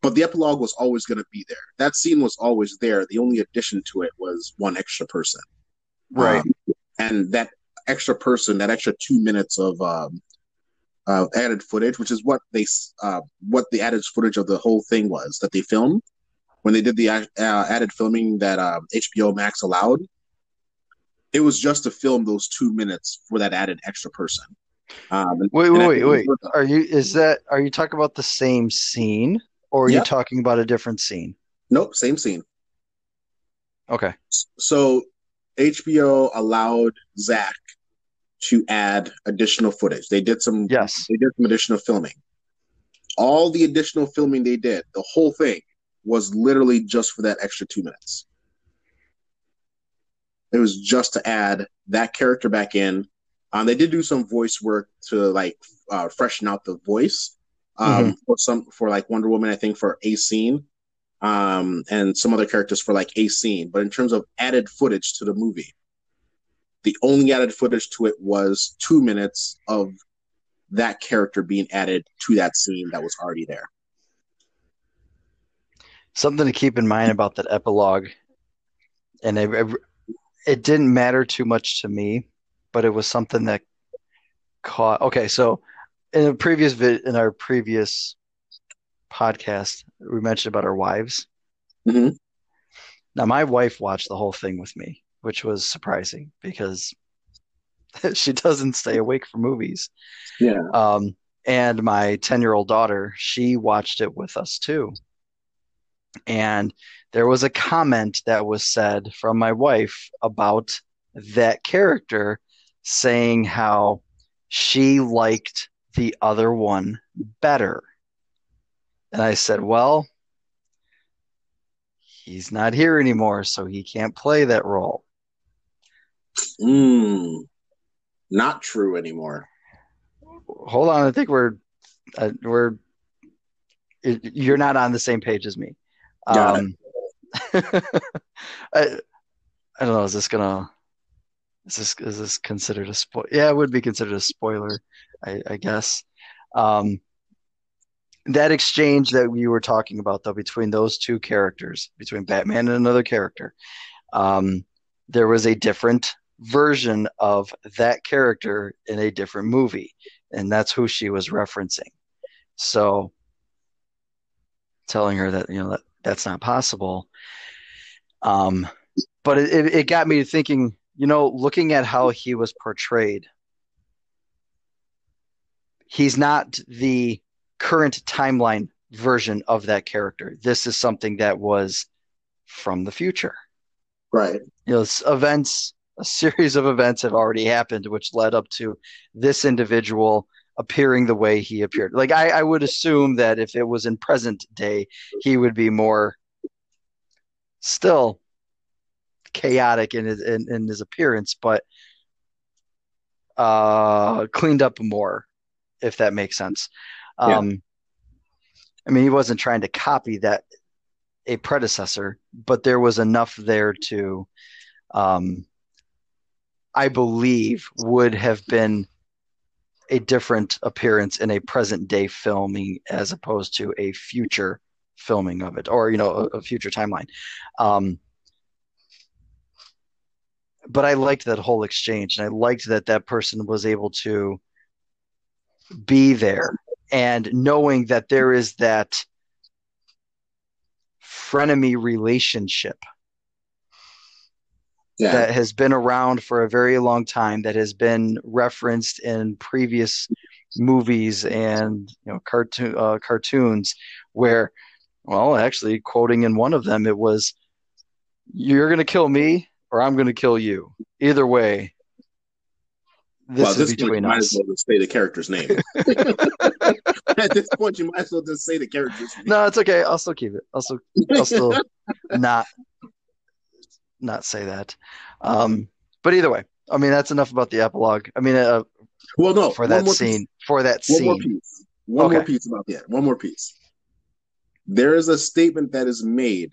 but the epilogue was always going to be there. That scene was always there. The only addition to it was one extra person. Right. Um, and that extra person, that extra two minutes of um, uh, added footage, which is what they uh, what the added footage of the whole thing was that they filmed when they did the uh, added filming that um, HBO Max allowed. It was just to film those two minutes for that added extra person. Um, and- Wait, and wait, wait, wait. Are you is that are you talking about the same scene or are Yeah. you talking about a different scene? Nope, same scene. Okay. So HBO allowed Zack to add additional footage. They did some Yes. they did some additional filming. All the additional filming they did, the whole thing was literally just for that extra two minutes. It was just to add that character back in. Um, they did do some voice work to like uh, freshen out the voice um, for some for like Wonder Woman, I think for a scene, um, and some other characters for like a scene. But in terms of added footage to the movie, the only added footage to it was two minutes of that character being added to that scene that was already there. Something to keep in mind about that epilogue, and it, it, didn't matter too much to me, but it was something that caught. Okay, so in a previous vid, in our previous podcast, we mentioned about our wives. Mhm. Now, my wife watched the whole thing with me, which was surprising because she doesn't stay awake for movies. Yeah. Um, and my 10 year old daughter, she watched it with us too. And there was a comment that was said from my wife about that character saying how she liked the other one better. And I said, Well, he's not here anymore, so he can't play that role. Mm, not true anymore. Hold on, I think we're uh, we're you're not on the same page as me. Got Um, I I don't know. Is this gonna is this is this considered a spoil? Yeah, it would be considered a spoiler, I, I guess. Um, that exchange that we were talking about, though, between those two characters, between Batman and another character, um, there was a different version of that character in a different movie, and that's who she was referencing. So, telling her that you know that that's not possible. Um, but it, it, it got me thinking, you know, looking at how he was portrayed, he's not the current timeline version of that character. This is something that was from the future. Right. You know, events, a series of events have already happened, which led up to this individual appearing the way he appeared. Like I, I would assume that if it was in present day, he would be more still chaotic in his in, in his appearance, but uh, cleaned up more, if that makes sense. Um, yeah. I mean, he wasn't trying to copy that a predecessor, but there was enough there to, um, I believe, would have been a different appearance in a present day filming as opposed to a future filming of it or you know a, a future timeline. Um, but I liked that whole exchange, and I liked that that person was able to be there, and knowing that there is that frenemy relationship yeah. that has been around for a very long time, that has been referenced in previous movies and you know cartoon uh, cartoons, where, well, actually, quoting in one of them, it was, "You're going to kill me." or I'm going to kill you. Either way, this well, is between point, us. Might as well just say the character's name. At this point, you might as well just say the character's name. No, it's okay. I'll still keep it. I'll still, I'll still not not say that. Um, but either way, I mean that's enough about the epilogue. I mean, uh, well, no, for that scene, piece. for that one scene. More piece. One okay. more piece about that. One more piece. There is a statement that is made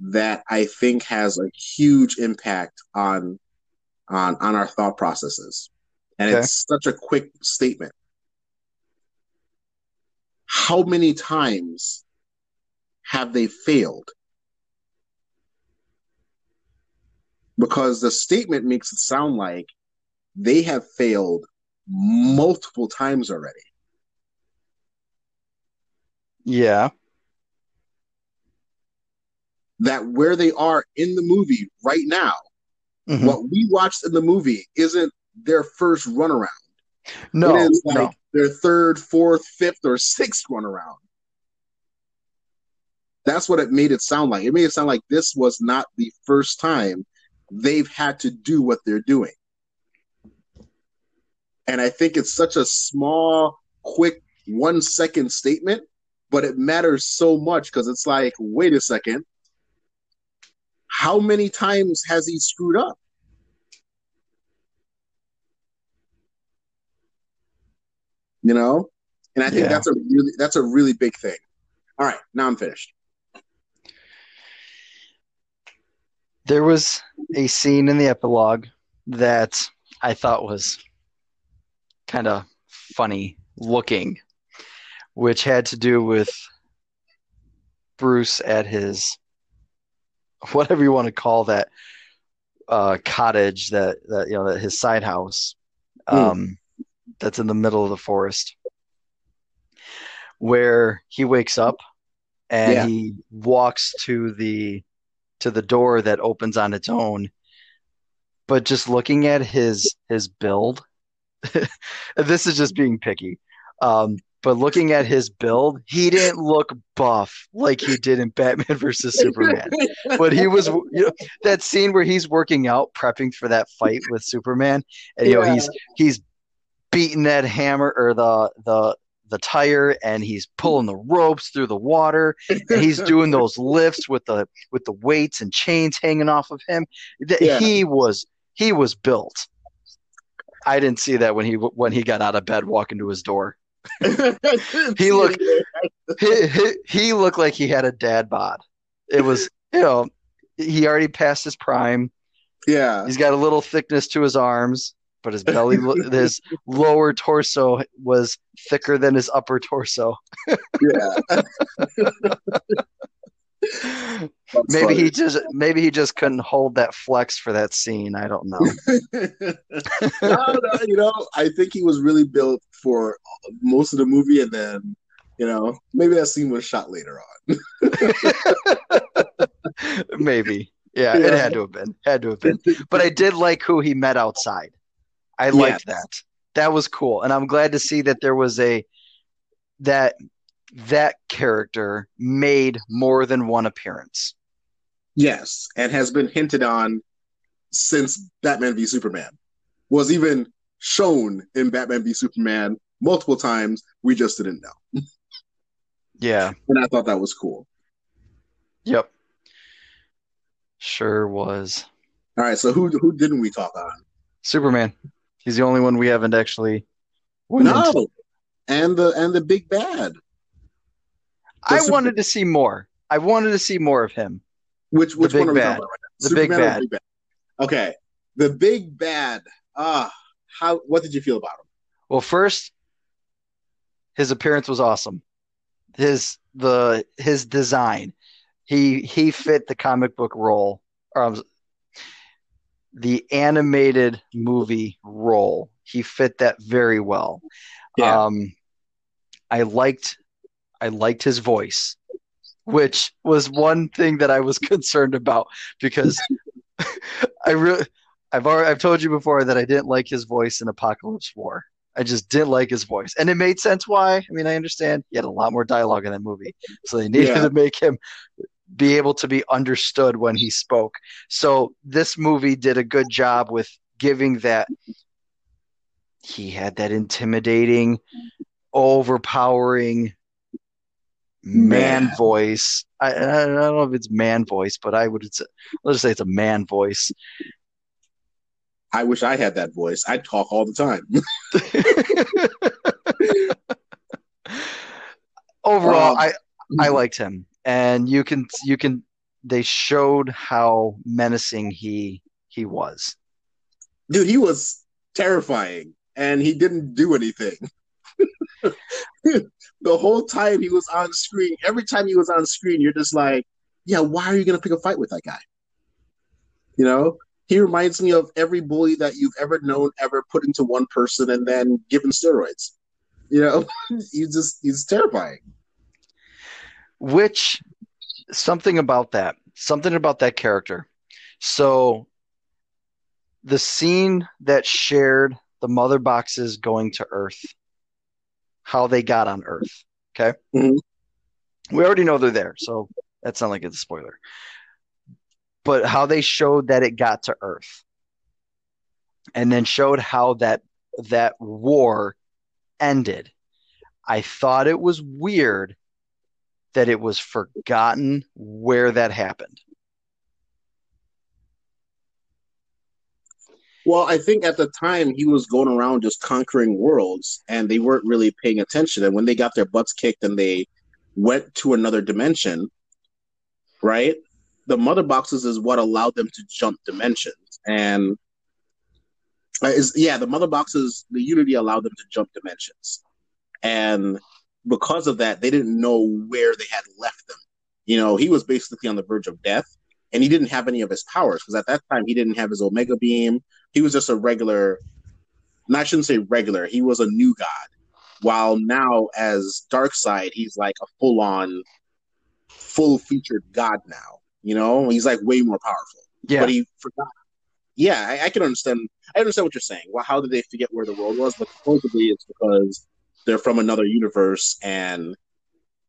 that I think has a huge impact on on on our thought processes. And okay. it's such a quick statement. How many times have they failed? Because the statement makes it sound like they have failed multiple times already. Yeah that where they are in the movie right now, mm-hmm. what we watched in the movie isn't their first runaround. No, it is like no. their third, fourth, fifth, or sixth runaround. That's what it made it sound like. It made it sound like this was not the first time they've had to do what they're doing. And I think it's such a small, quick, one second statement, but it matters so much because it's like, wait a second, how many times has he screwed up? You know? And I think yeah. that's a really that's a really big thing. All right, now I'm finished. There was a scene in the epilogue that I thought was kind of funny looking, which had to do with Bruce at his whatever you want to call that uh, cottage that that you know that his side house hmm. um, mm. that's in the middle of the forest where he wakes up and yeah. he walks to the to the door that opens on its own but just looking at his his build this is just being picky um, but looking at his build, he didn't look buff like he did in Batman versus Superman. but he was, you know, that scene where he's working out, prepping for that fight with Superman, and you yeah. know he's he's beating that hammer or the the the tire, and he's pulling the ropes through the water, and he's doing those lifts with the with the weights and chains hanging off of him. Yeah. He was he was built. I didn't see that when he when he got out of bed, walking to his door. he looked he, he, he looked like he had a dad bod. It was you know he already passed his prime. Yeah, he's got a little thickness to his arms, but his belly, his lower torso was thicker than his upper torso. yeah. maybe funny. he just maybe he just couldn't hold that flex for that scene. I don't know. no, no, you know, I think he was really built for most of the movie, and then you know maybe that scene was shot later on. maybe, yeah, yeah, it had to have been, had to have been. But I did like who he met outside. I liked that. That was cool, and I'm glad to see that there was a that that character made more than one appearance. Yes, and has been hinted on since Batman v Superman. Was even shown in Batman v Superman multiple times. We just didn't know. Yeah. And I thought that was cool. Yep. Sure was. All right, so who who didn't we talk on? Superman. He's the only one we haven't actually. No, into. and the and the big bad, I wanted to see more. I wanted to see more of him. which which big one are we bad. talking about right now? The big bad. the bad? Okay, the big bad. Ah, how what did you feel about him? Well, first, his appearance was awesome. His the his design, he he fit the comic book role, or um, the animated movie role. He fit that very well. Yeah. Um, I liked I liked his voice, which was one thing that I was concerned about because I really I've already I've told you before that I didn't like his voice in Apokolips War. I just didn't like his voice, and it made sense why. I mean, I understand he had a lot more dialogue in that movie, so they needed Yeah. to make him be able to be understood when he spoke. So this movie did a good job with giving that. He had that intimidating, overpowering man, Man. voice. I, I don't know if it's man voice, but I would let's just say it's a man voice. I wish I had that voice. I talk all the time. Overall, Um, I I liked him, and you can you can they showed how menacing he he was. Dude, he was terrifying, and he didn't do anything. the whole time he was on screen, every time he was on screen, you're just like, yeah, why are you going to pick a fight with that guy? You know, he reminds me of every bully that you've ever known, ever put into one person and then given steroids. You know, he's just, he's terrifying. Which something about that, something about that character. So the scene that shared the mother boxes going to Earth, how they got on Earth. Okay. Mhm. We already know they're there, so that's not like it's a spoiler. But how they showed that it got to Earth, and then showed how that that war ended. I thought it was weird that it was forgotten where that happened. Well, I think at the time he was going around just conquering worlds and they weren't really paying attention. And when they got their butts kicked and they went to another dimension, right? The mother boxes is what allowed them to jump dimensions. And uh, is yeah, the mother boxes, the Unity allowed them to jump dimensions. And because of that, they didn't know where they had left them. You know, he was basically on the verge of death and he didn't have any of his powers because at that time he didn't have his Omega Beam. He was just a regular, I shouldn't say regular, he was a new god. While now, as Darkseid, he's like a full on, full featured god now. You know, he's like way more powerful. Yeah, But he forgot. Yeah, I, I can understand. I understand what you're saying. Well, how did they forget where the world was? But supposedly it's because they're from another universe and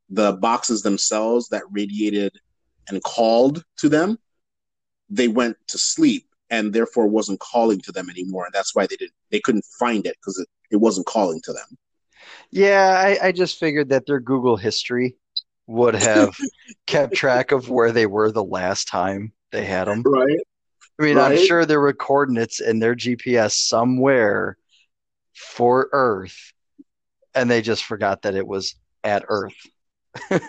the boxes themselves that radiated and called to them, they went to sleep and therefore wasn't calling to them anymore. And that's why they didn't they couldn't find it because it, it wasn't calling to them. yeah. I, I just figured that their Google history would have kept track of where they were the last time they had them. Right. I mean, I'm sure there were coordinates in their GPS somewhere for Earth, and they just forgot that it was at Earth. I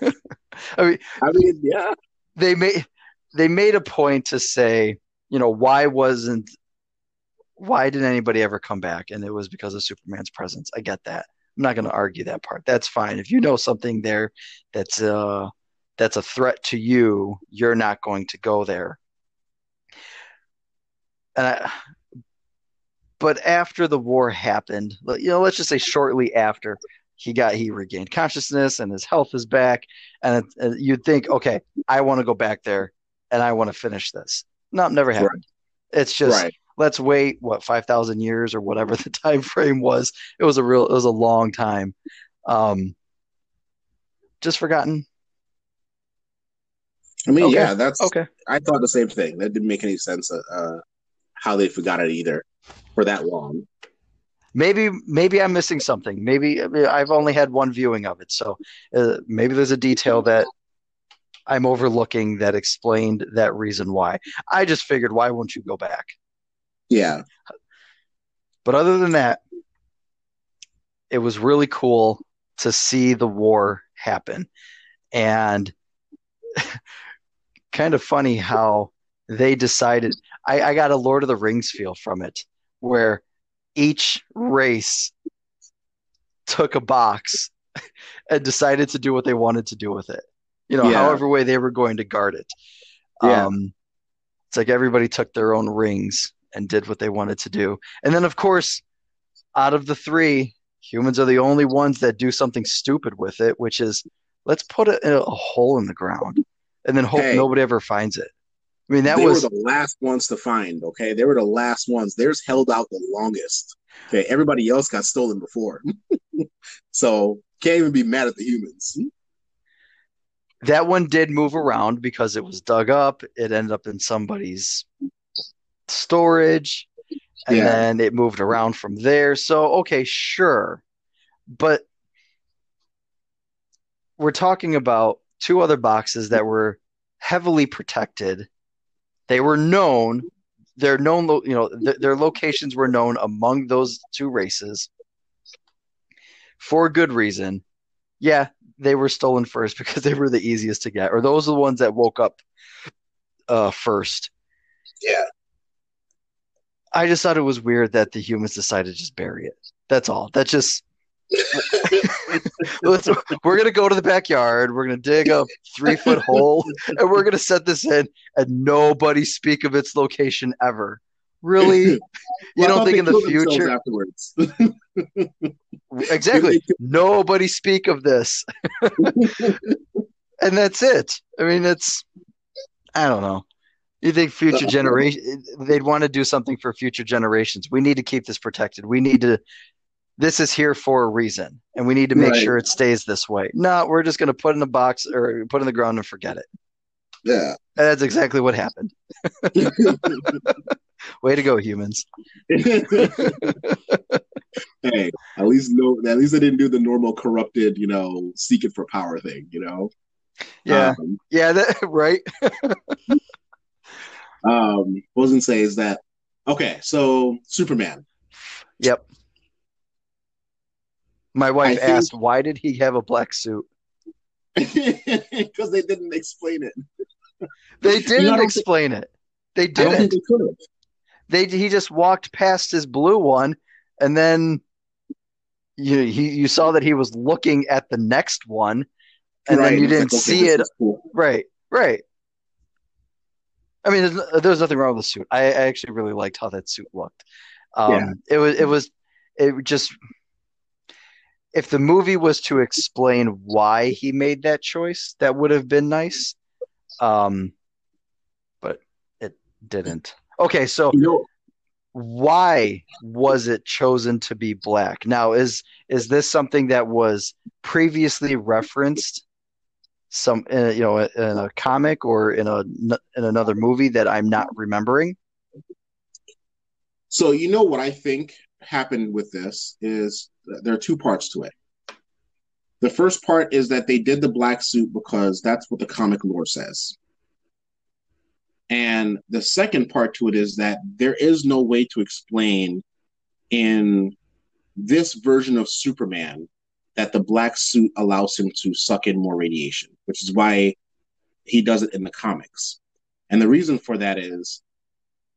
mean, I mean, yeah. they made they made a point to say, you know, why wasn't why didn't anybody ever come back? And it was because of Superman's presence. I get that. I'm not going to argue that part. That's fine. If you know something there that's uh that's a threat to you, you're not going to go there. And I, but after the war happened, you know, let's just say shortly after he got he regained consciousness and his health is back, and it, uh, you'd think, okay, I want to go back there and I want to finish this. No, never happened. It's just right. let's wait what 5000 years or whatever the time frame was it was a real it was a long time um just forgotten I mean, Okay. yeah, that's okay I thought the same thing. That didn't make any sense uh, uh how they forgot it either for that long. maybe maybe i'm missing something maybe i've only had one viewing of it so uh, maybe there's a detail that I'm overlooking that explained that reason why. I just figured, why won't you go back? Yeah. But other than that, it was really cool to see the war happen. And kind of funny how they decided. I, I got a Lord of the Rings feel from it, where each race took a box and decided to do what they wanted to do with it. You know, Yeah. however way they were going to guard it. Yeah. Um, it's like everybody took their own rings and did what they wanted to do. And then, of course, out of the three, humans are the only ones that do something stupid with it, which is let's put it in a hole in the ground and then hope Hey. nobody ever finds it. I mean, that they was were the last ones to find. Okay, they were the last ones. Theirs held out the longest. Okay, everybody else got stolen before, so can't even be mad at the humans. that one did move around because it was dug up. It ended up in somebody's storage, and Yeah. then it moved around from there. So, okay, sure. But we're talking about two other boxes that were heavily protected. They were known. Their known, you know, th- their locations were known among those two races for good reason. Yeah, they were stolen first because they were the easiest to get, or those are the ones that woke up uh, first. Yeah. I just thought it was weird that the humans decided to just bury it. That's all. That's just we're gonna go to the backyard. We're gonna dig a three foot hole, and we're gonna set this in, and nobody speak of its location ever. Really? You Well, don't think in the future? afterwards? Exactly. Nobody speak of this, and that's it. I mean, it's I don't know. You think future generation they'd want to do something for future generations. We need to keep this protected. We need to this is here for a reason and we need to make Right. sure it stays this way. No, we're just going to put in a box or put in the ground and forget it. yeah. And that's exactly what happened. Way to go humans. hey, at least no, at least they didn't do the normal corrupted, you know, seek it for power thing. You know. Yeah. Um, Yeah, that, right? um, what I was gonna say is that okay. So Superman. Yep. My wife I think- asked, "Why did he have a black suit?" because they didn't explain it. They didn't don't think- explain it. They think didn't. they could have. They he just walked past his blue one, and then you he you saw that he was looking at the next one, and then you didn't like, see this it. cool. Right, right. I mean, there's, there's nothing wrong with the suit. I, I actually really liked how that suit looked. Um, Yeah. It was it was it just if the movie was to explain why he made that choice, that would have been nice. Um, but it didn't. Okay, so why was it chosen to be black? Now, is is this something that was previously referenced, some uh, you know, in a comic or in a in another movie that I'm not remembering? So you know what I think happened with this is there are two parts to it. The first part is that they did the black suit because that's what the comic lore says. And the second part to it is that there is no way to explain in this version of Superman that the black suit allows him to suck in more radiation, which is why he does it in the comics. And the reason for that is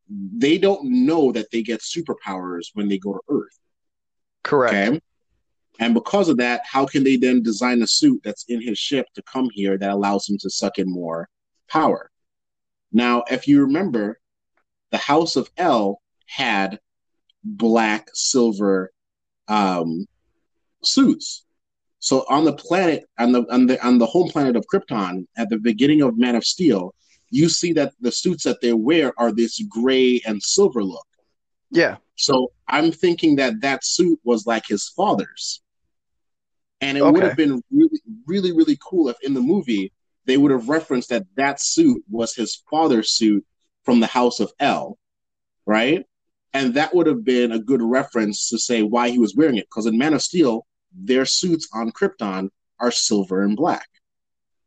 they don't know that they get superpowers when they go to Earth. Correct. Okay. And because of that, how can they then design a suit that's in his ship to come here that allows him to suck in more power? Now, if you remember, the House of El had black, silver um, suits. So on the planet, on the on the on the home planet of Krypton, at the beginning of Man of Steel, you see that the suits that they wear are this gray and silver look. Yeah. So I'm thinking that that suit was like his father's. And it would have been really, really, really cool if in the movie they would have referenced that that suit was his father's suit from the House of El, right? And that would have been a good reference to say why he was wearing it. Because in Man of Steel, their suits on Krypton are silver and black,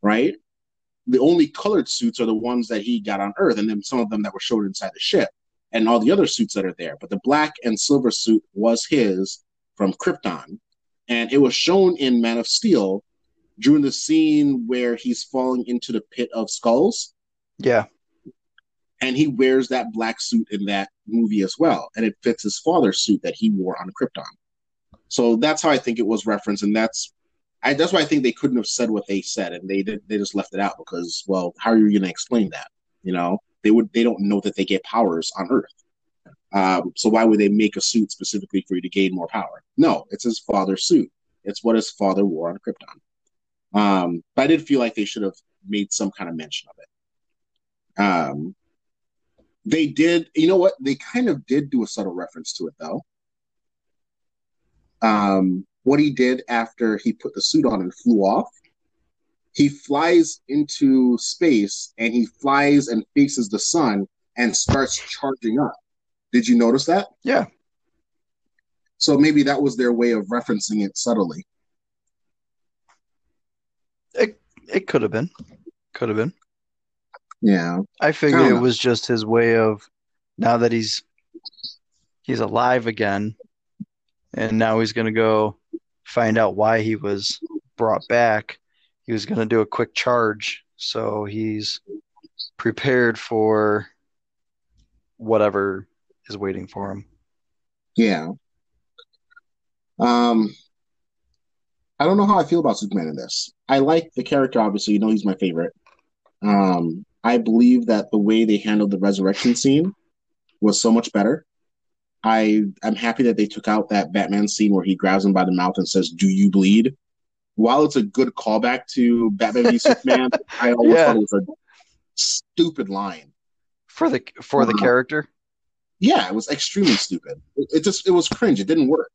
right? the only colored suits are the ones that he got on Earth, and then some of them that were showed inside the ship, and all the other suits that are there. But the black and silver suit was his from Krypton, and it was shown in Man of Steel during the scene where he's falling into the pit of skulls. Yeah. And he wears that black suit in that movie as well, and it fits his father's suit that he wore on Krypton. So that's how I think it was referenced, and that's I, that's why I think they couldn't have said what they said, and they did, they just left it out because, well, how are you going to explain that? You know, they would they don't know that they get powers on Earth. Um, so why would they make a suit specifically for you to gain more power? No, it's his father's suit. It's what his father wore on Krypton. Um, but I did feel like they should have made some kind of mention of it. Um, they did, you know what? They kind of did do a subtle reference to it, though. Um, what he did after he put the suit on and flew off. He flies into space and he flies and faces the sun and starts charging up. Did you notice that? Yeah. So maybe that was their way of referencing it subtly. It it could have been. Could have been. Yeah. I figured I it was just his way of now that he's he's alive again and now he's going to go find out why he was brought back. He was going to do a quick charge, so he's prepared for whatever is waiting for him. Yeah. Um, I don't know how I feel about Superman in this. I like the character, obviously. You know, he's my favorite. Um, I believe that the way they handled the resurrection scene was so much better. I I'm happy that they took out that Batman scene where he grabs him by the mouth and says, "Do you bleed?" While it's a good callback to Batman v Superman, I always yeah. thought it was a stupid line for the for the uh, character. Yeah, it was extremely stupid. It, it, just it was cringe. It didn't work.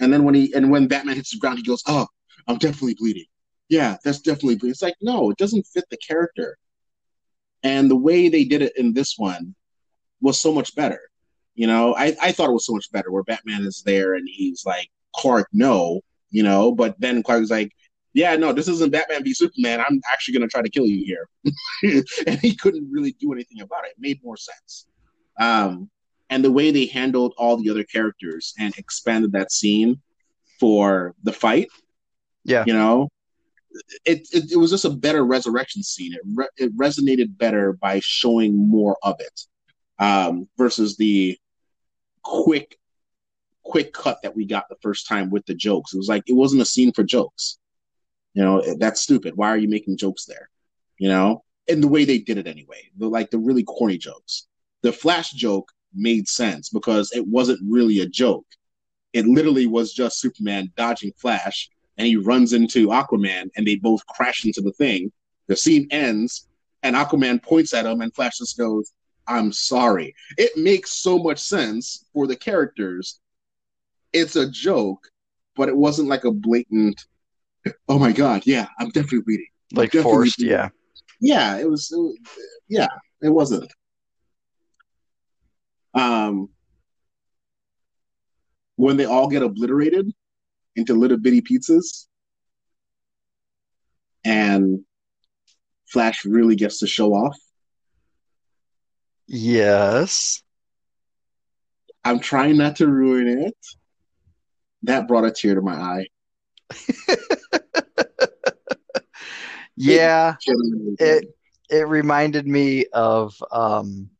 And then when he and when Batman hits the ground, he goes, "Oh, I'm definitely bleeding." Yeah, that's definitely bleeding. It's like no, it doesn't fit the character. And the way they did it in this one was so much better. You know, I, I thought it was so much better where Batman is there and he's like, Clark, no, you know, but then Clark Clark's like, yeah, no, this isn't Batman v Superman. I'm actually going to try to kill you here. and he couldn't really do anything about it. It made more sense. Um, and the way they handled all the other characters and expanded that scene for the fight, yeah, you know, it, it, it was just a better resurrection scene. It, re- it resonated better by showing more of it um, versus the quick quick cut that we got the first time with the jokes. It was like it wasn't a scene for jokes. You know, that's stupid. Why are you making jokes there? You know, and the way they did it anyway, the like the really corny jokes. The Flash joke made sense because it wasn't really a joke. It literally was just Superman dodging Flash, and he runs into Aquaman, and they both crash into the thing. The scene ends, and Aquaman points at him, and Flash just goes, I'm sorry. It makes so much sense for the characters. It's a joke, but it wasn't like a blatant, oh my God, yeah, I'm definitely reading. Like definitely forced, reading. yeah. Yeah, it was, it was, yeah, it wasn't. Um, when they all get obliterated into little bitty pizzas, and Flash really gets to show off Yes. I'm trying not to ruin it. That brought a tear to my eye. yeah. It it reminded me of um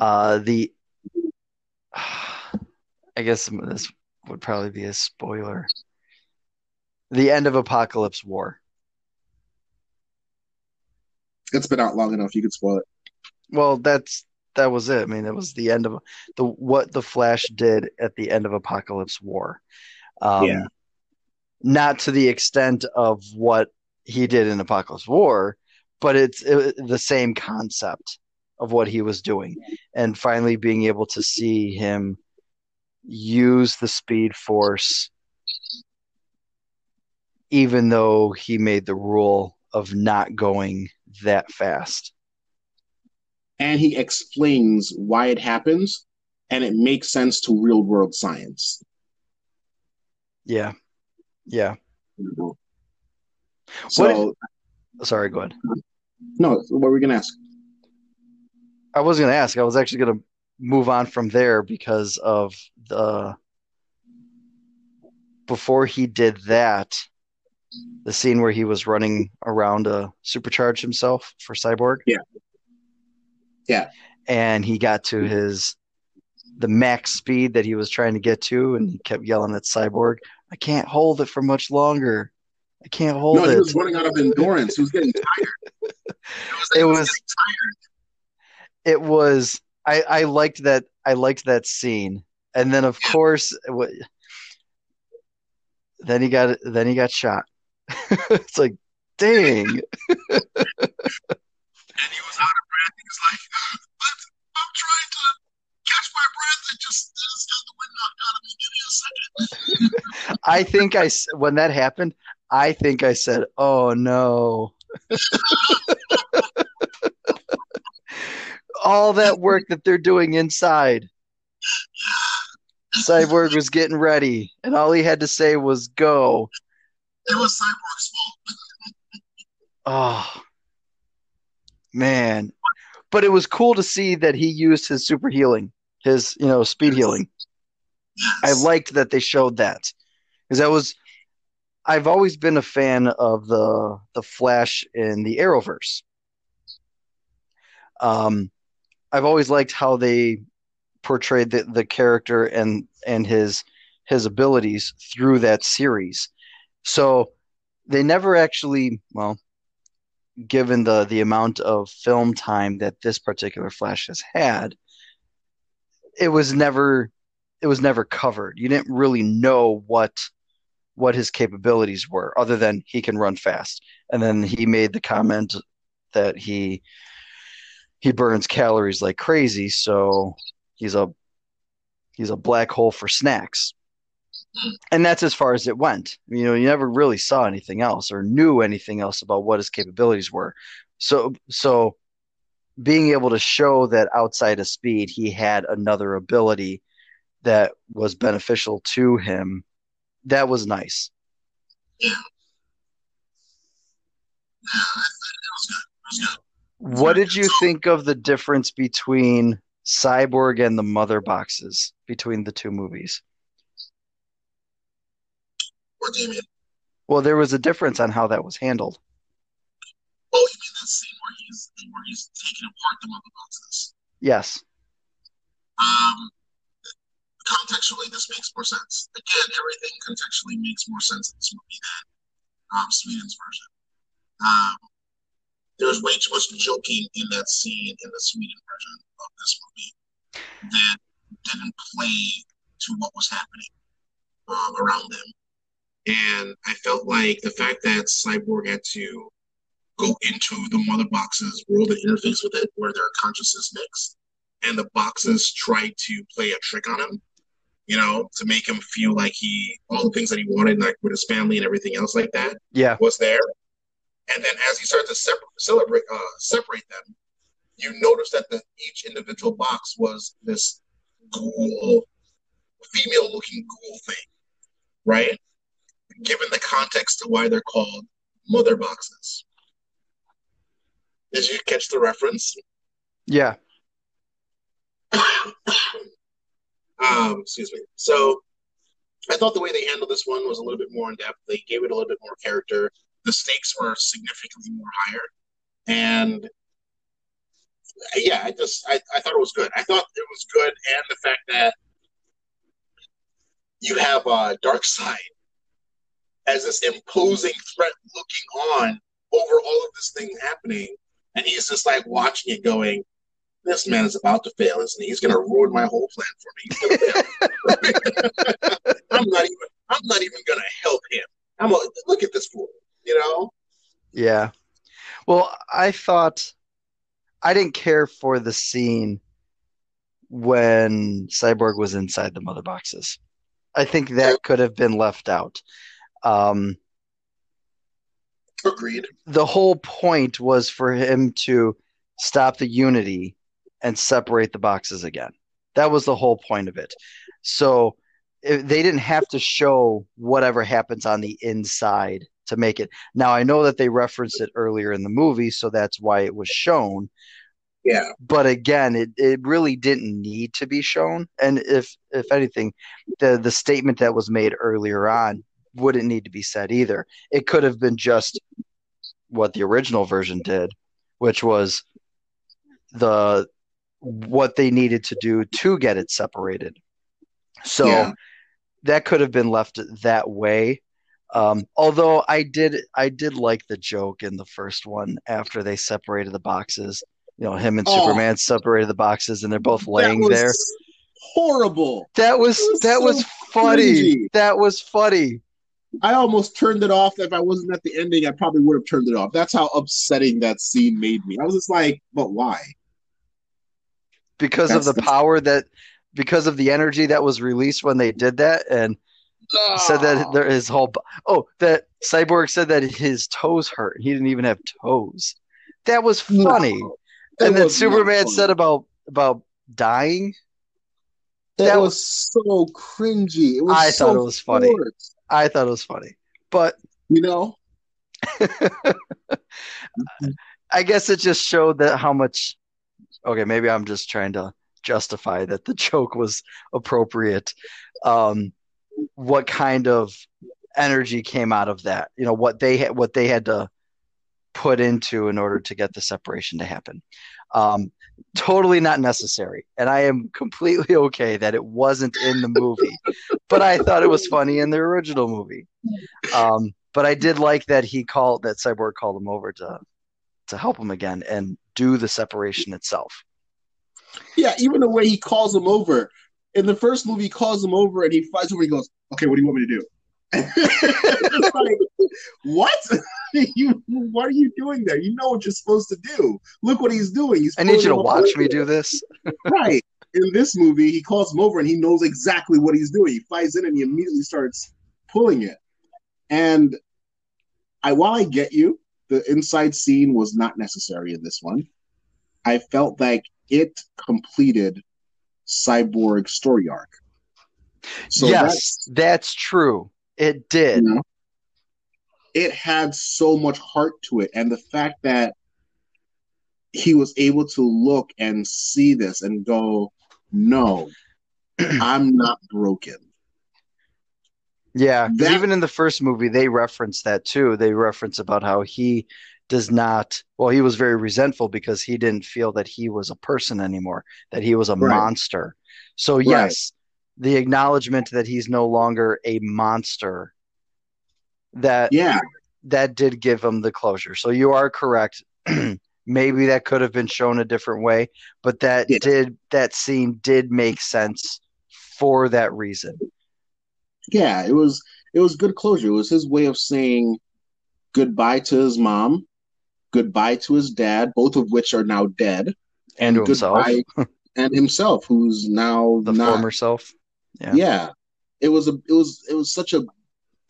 uh the I guess this would probably be a spoiler. The end of Apokolips War. It's been out long enough. You could spoil it. Well, that's that was it. I mean, it was the end of the what the Flash did at the end of Apokolips War. Um, yeah. Not to the extent of what he did in Apokolips War, but it's it, the same concept of what he was doing, and finally being able to see him use the Speed Force, even though he made the rule of not going that fast and he explains why it happens and it makes sense to real world science. Yeah. Yeah. So what Sorry, go ahead. No, what were we gonna ask? I was going to ask. I was actually going to move on from there because of the before he did that, the scene where he was running around to supercharge himself for Cyborg. Yeah. Yeah. And he got to his the max speed that he was trying to get to, and he kept yelling at Cyborg, "I can't hold it for much longer. I can't hold No, it." No, he was running out of endurance. He was getting tired. It was, It was was- tired. it was I, I liked that I liked that scene, and then of course, what, then he got then he got shot. it's like, dang, And he was out of breath. He was like, "But I'm trying to catch my breath and just, just got the wind knocked out of me. Give me a second. I think I when that happened, I think I said, "Oh no." All that work that they're doing inside. Cyborg was getting ready, and all he had to say was go. It was Cyborg's fault. Oh, man. But it was cool to see that he used his super healing, his, you know, speed healing. I liked that they showed that because that was. I've always been a fan of the the Flash in the Arrowverse. Um, I've always liked how they portrayed the, the character and and his his abilities through that series. So they never actually, well, given the the amount of film time that this particular Flash has had, it was never it was never covered. You didn't really know what what his capabilities were, other than he can run fast. And then he made the comment that he he burns calories like crazy, so he's a he's a black hole for snacks. And that's as far as it went. You know, you never really saw anything else or knew anything else about what his capabilities were. So so being able to show that outside of speed he had another ability that was beneficial to him, that was nice. Yeah, I think it was good. It was good. What did you think of the difference between Cyborg and the Mother boxes between the two movies? What do you mean? Well, there was a difference on how that was handled. Mean that scene where he's where he's taking apart the mother boxes? Yes. Um, contextually, this makes more sense. Again, everything contextually makes more sense in this movie than um, Whedon's version. Um, there's way too much joking in that scene in the Sweden version of this movie that didn't play to what was happening um, around them. And I felt like the fact that Cyborg had to go into the mother box's world and interface with it, where their consciousness mixed, and the boxes tried to play a trick on him, you know, to make him feel like he all the things that he wanted, like with his family and everything else like that, Yeah. was there. And then as he started to separate, celebrate, uh, separate them, you notice that the, each individual box was this ghoul, female-looking ghoul thing, right? Given the context to why they're called mother boxes. Did you catch the reference? Yeah. um, excuse me. So I thought the way they handled this one was a little bit more in depth. They gave it a little bit more character. The stakes were significantly more higher, and yeah, I just I, I thought it was good. I thought it was good, and the fact that you have uh, Darkseid as this imposing threat looking on over all of this thing happening, and he's just like watching it, going, "This man is about to fail, isn't he? He's going to ruin my whole plan for me. He's gonna fail. I'm not even. I'm not even going to help him. I'm a, look at this fool. You know? Yeah. Well, I thought I didn't care for the scene when Cyborg was inside the mother boxes. I think that could have been left out. Um, Agreed. the whole point was for him to stop the unity and separate the boxes again. That was the whole point of it. So if, they didn't have to show whatever happens on the inside to make it. Now I know that they referenced it earlier in the movie, so that's why it was shown. Yeah. But again, it, it really didn't need to be shown. And if if anything, the the statement that was made earlier on wouldn't need to be said either. It could have been just what the original version did, which was the what they needed to do to get it separated. So Yeah. that could have been left that way. Um, although I did I did like the joke in the first one after they separated the boxes. You know, him and Oh. Superman separated the boxes and they're both laying there. Horrible. That was was that so was funny. cringy. That was funny. I almost turned it off. If I wasn't at the ending, I probably would have turned it off. That's how upsetting that scene made me. I was just like, but why? because of the the- power that because of the energy that was released when they did that and said that ah. there his whole oh that cyborg said that his toes hurt he didn't even have toes that was No, funny that and then superman said about about dying that, that was so cringy. It was I so thought it was funny. forced, i thought it was funny but You know? i guess it just showed that how much okay maybe i'm just trying to justify that the joke was appropriate um what kind of energy came out of that you know what they had what they had to put into in order to get the separation to happen um totally not necessary and i am completely okay that it wasn't in the movie but i thought it was funny in the original movie um but i did like that he called that cyborg called him over to to help him again and do the separation itself Yeah, even the way he calls him over. In the first movie, he calls him over and he flies over. He goes, "Okay, what do you want me to do?" like, what? you, what are you doing there? You know what you're supposed to do. Look what he's doing. He's i need you to watch me do this right. In this movie, he calls him over and he knows exactly what he's doing. He flies in and he immediately starts pulling it. And I, while I get you, the inside scene was not necessary in this one. I felt like it completed Cyborg's story arc. So yes that's, that's true it you did know, it had so much heart to it, and the fact that he was able to look and see this and go, "No, I'm not broken." yeah That- even in the first movie, they reference that too. They reference about how he does not, well, he was very resentful because he didn't feel that he was a person anymore, that he was a Right. monster. So, yes, the acknowledgement that he's no longer a monster, that Yeah, that did give him the closure. So you are correct. Maybe that could have been shown a different way, but that Yeah. did that scene did make sense for that reason. yeah, it was it was good closure. It was his way of saying goodbye to his mom, goodbye to his dad, both of which are now dead, And to himself. and himself, who's now the not former self. Yeah. yeah. It was a it was it was such a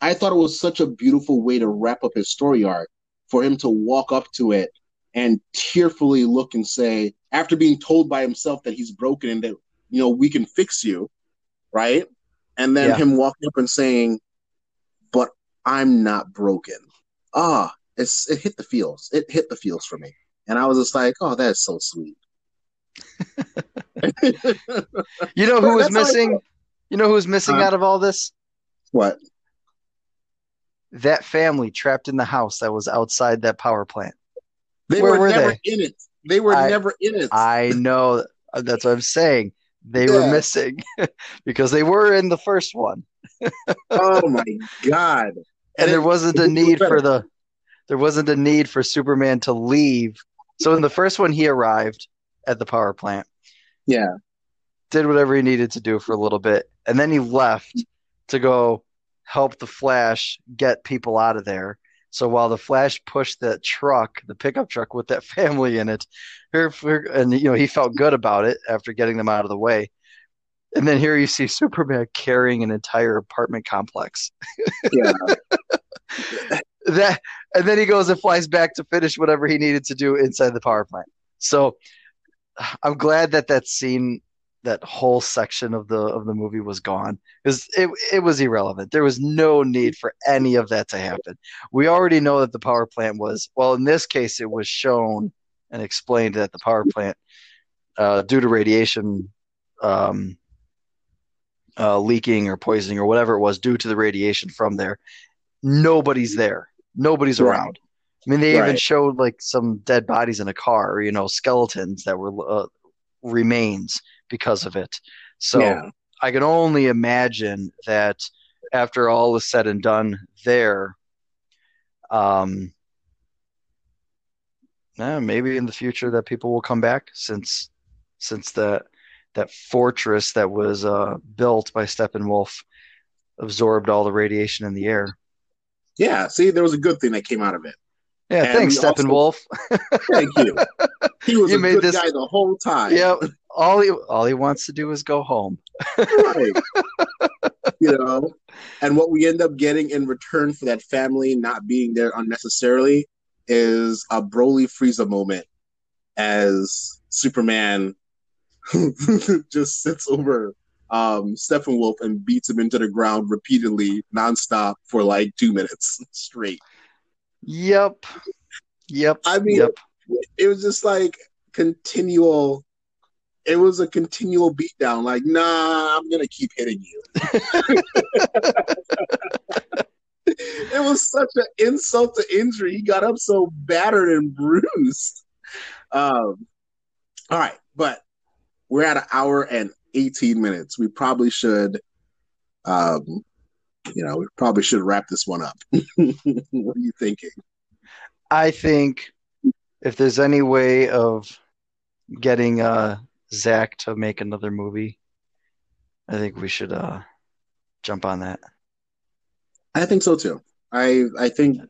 I thought it was such a beautiful way to wrap up his story arc for him to walk up to it and tearfully look and say after being told by himself that he's broken and that you know we can fix you right? And then Yeah. him walking up and saying but I'm not broken. Ah it's it hit the feels. It hit the feels for me. And I was just like oh that's so sweet. You know who was That's how I missing? You know who was missing out of all this? what That family trapped in the house that was outside that power plant. they Where were, were never they? in it they were I- never in it I know. uh, That's what I'm saying. They were missing because they were in the first one, oh my god! and there it- wasn't a need for the there wasn't a need for Superman to leave. So in the first one, he arrived at the power plant, Yeah, did whatever he needed to do for a little bit, and then he left to go help the Flash get people out of there. So while the Flash pushed that truck, the pickup truck with that family in it, here, and you know he felt good about it after getting them out of the way. And then here you see Superman carrying an entire apartment complex. yeah, That, and then he goes and flies back to finish whatever he needed to do inside the power plant. So I'm glad that that scene that whole section of the of the movie was gone because it it was irrelevant. There was no need for any of that to happen. We already know that the power plant was well. In this case, it was shown and explained that the power plant, uh, due to radiation um, uh, leaking or poisoning or whatever it was, due to the radiation from there, nobody's there. Nobody's Right. around. I mean, they even showed like some dead bodies in a car, you know, skeletons that were uh, remains because of it. So Yeah. I can only imagine that after all is said and done there, um, eh, maybe in the future that people will come back since since that that fortress that was uh, built by Steppenwolf absorbed all the radiation in the air. Yeah. See, there was a good thing that came out of it. Yeah, And thanks, we also- Steppenwolf. Thank you. He was You a made good this- guy the whole time. yeah, all he all he wants to do is go home. right. you know, and what we end up getting in return for that family not being there unnecessarily is a Broly Frieza moment as Superman just sits over um Steppenwolf and beats him into the ground repeatedly, nonstop for like two minutes straight. Yep. Yep. I mean, yep. It was just like continual. It was a continual beatdown. Like, nah, I'm gonna keep hitting you. it was such an insult to injury. He got up so battered and bruised. Um, all right, but we're at an hour and 18 minutes. We probably should, um, you know, we probably should wrap this one up. what are you thinking? I think if there's any way of getting uh Zack to make another movie, I think we should uh jump on that. I think so too. I I think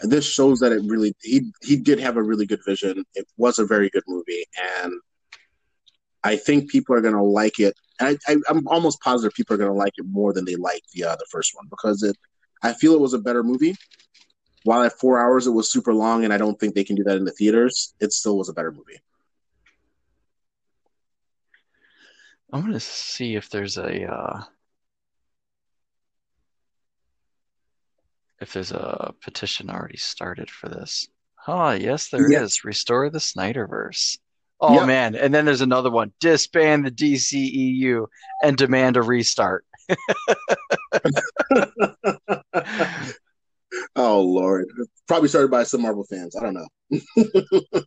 this shows that it really he he did have a really good vision. It was a very good movie, and I think people are gonna like it. I, I I'm almost positive people are gonna like it more than they liked the uh, the first one because it. I feel it was a better movie. While at four hours it was super long, and I don't think they can do that in the theaters. It still was a better movie. I'm gonna see if there's a uh if there's a petition already started for this. Oh, yes, there is. Restore the Snyderverse. Oh Yep. man, and then there's another one. Disband the DCEU and demand a restart. Oh Lord, probably started by some Marvel fans. I don't know.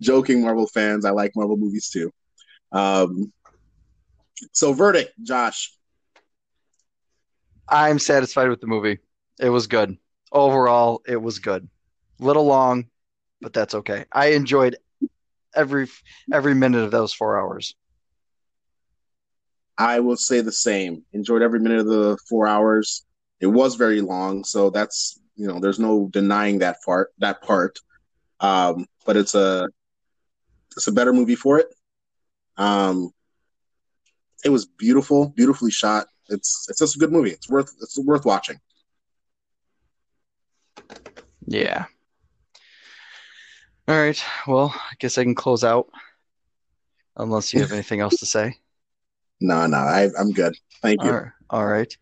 Joking, Marvel fans. I like Marvel movies too. Um, so verdict, Josh. I'm satisfied with the movie. It was good. Overall, it was good. Little long, but that's okay. I enjoyed every every minute of those four hours. I will say the same. Enjoyed every minute of the four hours. It was very long, so that's you know, there's no denying that part. That part. Um, but it's a it's a better movie for it. Um, it was beautiful, beautifully shot. It's it's just a good movie. It's worth it's worth watching. Yeah. All right. Well, I guess I can close out unless you have anything else to say. No, no, I, I'm good. Thank you. All right. All right.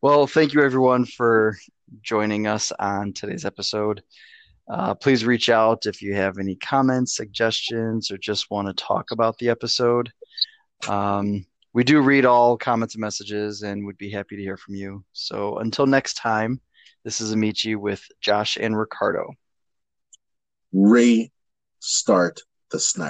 Well, thank you everyone for joining us on today's episode. Uh, please reach out if you have any comments, suggestions, or just want to talk about the episode. Um, we do read all comments and messages and would be happy to hear from you. So until next time, this is Amici with Josh and Ricardo. Restart the Snyder.